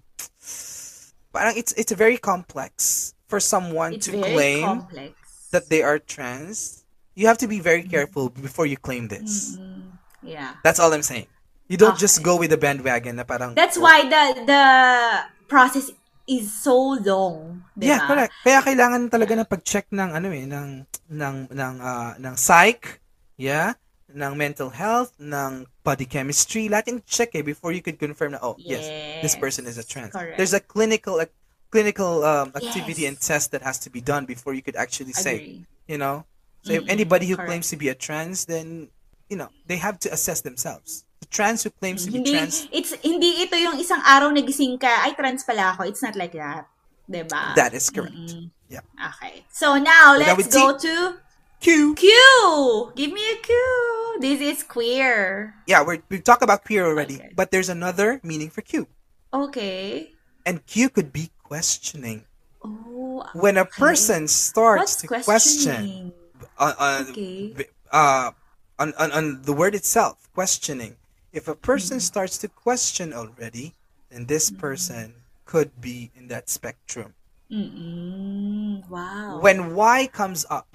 parang it's it's very complex for someone it's to claim complex. that they are trans you have to be very careful before you claim this Mm, yeah. that's all i'm saying you don't just Okay. go with the bandwagon na parang That's why the the process is so long. Yeah, diba? correct. Kaya kailangan talaga ng pag-check ng ano eh ng ng ng ah, ng psych, yeah, ng mental health, ng body chemistry, lahat yung check eh before you could confirm na oh, yes, this person is a trans. Correct. There's a clinical a clinical um, activity Yes. and test that has to be done before you could actually say, Agree. you know. So if Mm-mm, anybody who correct. claims to be a trans then you know, they have to assess themselves. The trans who claims to be Hindi trans it's hindi ito yung isang araw nagising ka, ay trans pala ako. It's not like that. 'Di ba? that is correct. Mm-mm. Yeah. Okay. So now let's go to Q. Q. Give me a Q. This is queer. Yeah, we're, we've talked about queer already, Okay. but there's another meaning for Q. Okay. And Q could be questioning. Oh, When a okay. person starts to question questioning? on, on, Okay. uh, on, on, on the word itself, questioning. If a person Mm-hmm. starts to question already, then this person could be in that spectrum. Mm-mm. Wow. When Y comes up,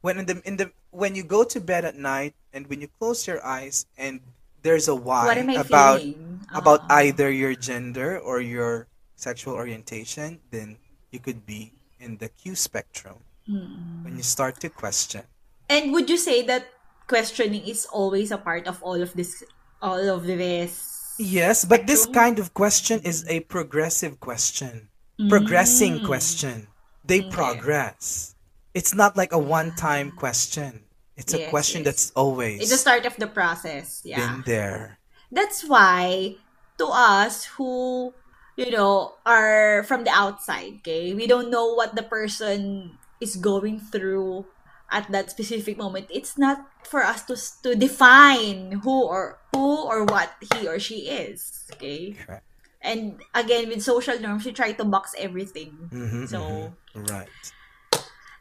when in the in the when you go to bed at night and when you close your eyes and there's a Y what am I about feeling? about Uh-uh. either your gender or your sexual orientation, then you could be in the Q spectrum Mm-mm. when you start to question. And would you say that questioning is always a part of all of this all of this Yes, but this kind of question is a progressive question. Progressing Mm. question. They Okay. progress. It's not like a one-time question. It's a Yes, question yes. that's always It's the start of the process. Yeah. been there. That's why to us who you know are from the outside, okay? We don't know what the person is going through at that specific moment. It's not for us to to define who or who or what he or she is, okay? Correct. And again with social norms, we try to box everything. Mhm, So mhm. right.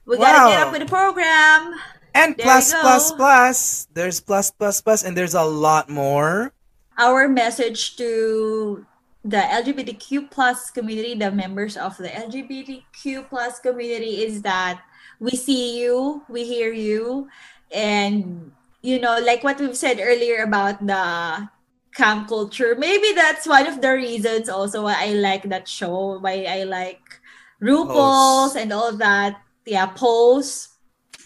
We gotta get up with the program. And There plus, plus, plus. There's plus, plus, plus, and there's a lot more. our message to the LGBTQ plus community, the members of the LGBTQ plus community is that we see you, we hear you, and you know, like what we've said earlier about the camp culture, maybe that's one of the reasons also why I like that show, why I like RuPaul's and all that. Yeah, Pose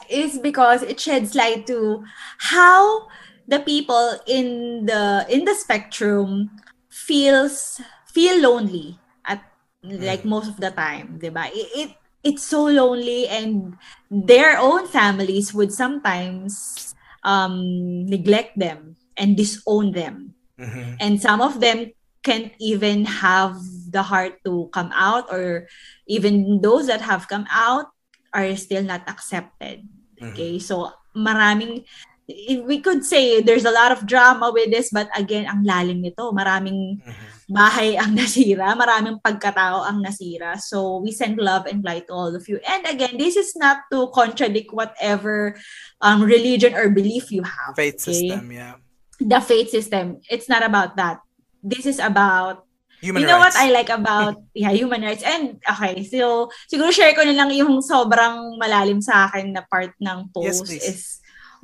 is because it sheds light to how the people in the in the spectrum feels feel lonely at like most of the time, 'di ba? It, it it's so lonely and their own families would sometimes um neglect them and disown them. Mhm. And some of them can't even have the heart to come out or even those that have come out are still not accepted. Mhm. Okay, so maraming we could say there's a lot of drama with this but again ang lalim nito maraming Mhm. bahay ang [laughs] nasira maraming pagkatao ang nasira so we send love and light to all of you and again this is not to contradict whatever um religion or belief you have Faith okay? system, yeah. the faith system it's not about that this is about Human you know rights. what I like about yeah human rights and okay so siguro share ko na lang yung sobrang malalim sa akin na part ng Yes, post please. is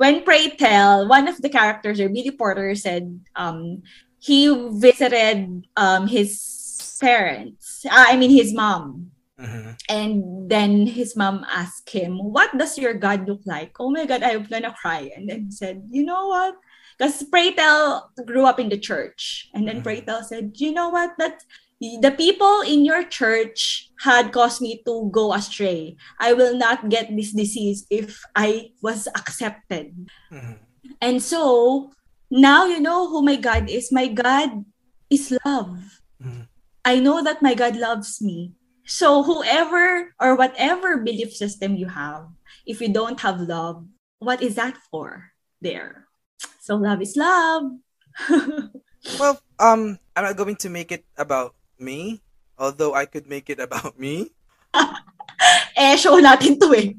when Pray Tell one of the characters or Billy Porter said um he visited um his parents uh, I mean his mom Mhm. and then his mom asked him, What does your God look like? Oh my God, I'm gonna cry. And then he said, You know what? Because Pray Tell grew up in the church. And then Mhm. Pray Tell said, You know what? That the people in your church had caused me to go astray. I will not get this disease if I was accepted. Mhm. And so now you know who my God is. My God is love. Mhm. I know that my God loves me. So whoever or whatever belief system you have, if you don't have love, what is that for there? So love is love. [laughs] Well, um, I'm not going to make it about me, although I could make it about me. [laughs] eh, show natin to eh.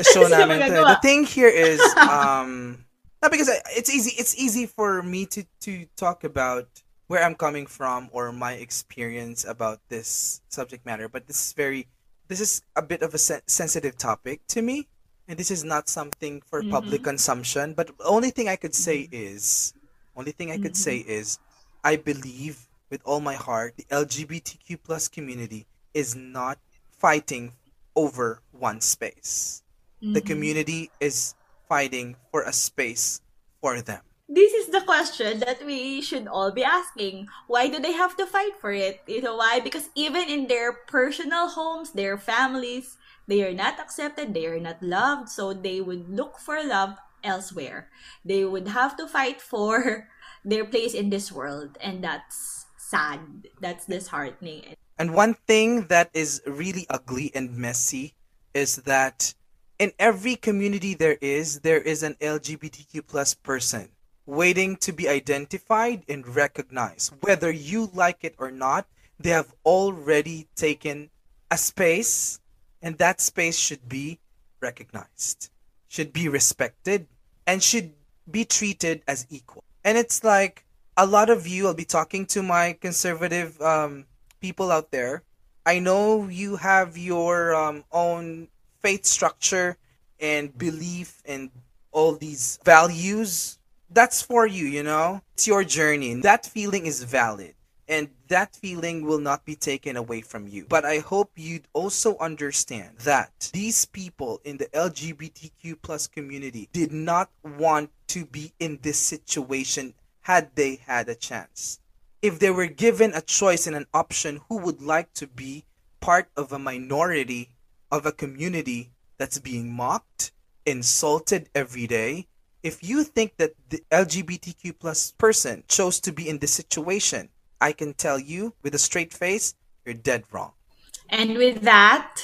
show [laughs] Hindi namin to. magagawa. The thing here is, um, not because I, it's easy. It's easy for me to to talk about where I'm coming from or my experience about this subject matter, but this is very, this is a bit of a sen- sensitive topic to me, and this is not something for mm-hmm. public consumption. But only thing I could say mm-hmm. is, only thing I could say mm-hmm. is, I believe with all my heart the LGBTQ plus community is not fighting over one space the community is fighting for a space for them. this is the question that we should all be asking. Why do they have to fight for it? You know why? Because even in their personal homes, their families, they are not accepted, they are not loved, so they would look for love elsewhere. They would have to fight for [laughs] their place in this world, and that's sad. That's disheartening. And one thing that is really ugly and messy is that in every community there is, there is an LGBTQ plus person waiting to be identified and recognized. Whether you like it or not, they have already taken a space, and that space should be recognized, should be respected, and should be treated as equal. And it's like a lot of you, I'll be talking to my conservative um, people out there. I know you have your um, own faith structure and belief and all these values. That's for you, you know? It's your journey. That feeling is valid. And that feeling will not be taken away from you. But I hope you'd also understand that these people in the LGBTQ plus community did not want to be in this situation had they had a chance if they were given a choice and an option who would like to be part of a minority of a community that's being mocked, insulted every day, if you think that the LGBTQ plus person chose to be in this situation, I can tell you with a straight face, you're dead wrong. And with that,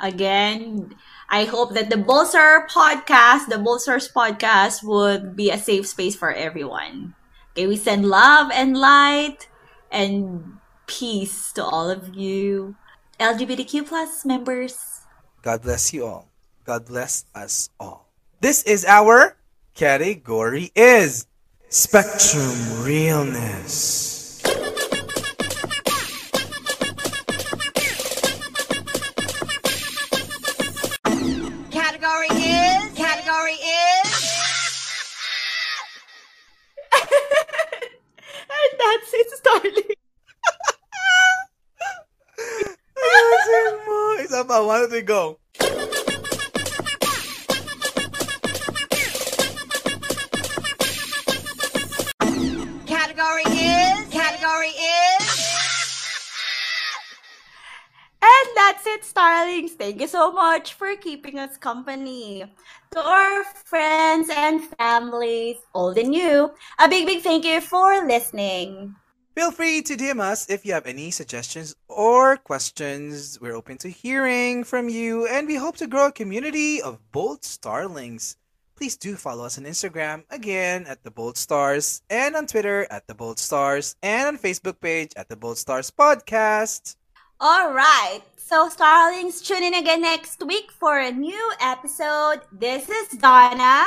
again, I hope that the Bold Star podcast, the Bold Stars podcast, would be a safe space for everyone. Okay, we send love and light and peace to all of you. LGBTQ plus members. God bless you all. God bless us all. This is our category is Spectrum Realness. Mo. Isa pa. One, two, three, go. Category is. Category is. And that's it, Starlings. Thank you so much for keeping us company. To our friends and families, old and new, a big, big thank you for listening. Feel free to DM us if you have any suggestions or questions. We're open to hearing from you, and we hope to grow a community of bold starlings. Please do follow us on Instagram again at the Bold Stars, and on Twitter at the Bold Stars, and on Facebook page at the Bold Stars Podcast. All right. So, Starlings, tune in again next week for a new episode. This is Donna.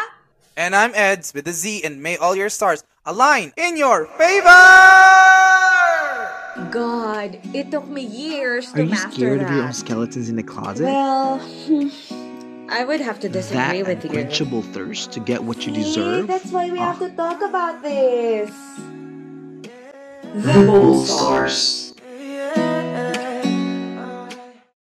And I'm Eds with the Z, and may all your stars align in your favor. God, it took me years Are to you master scared of your own that. skeletons in the closet? Well, [laughs] I would have to disagree that with you. That unquenchable thirst to get what you See, deserve? That's why we have Ah. to talk about this. The Bold Stars.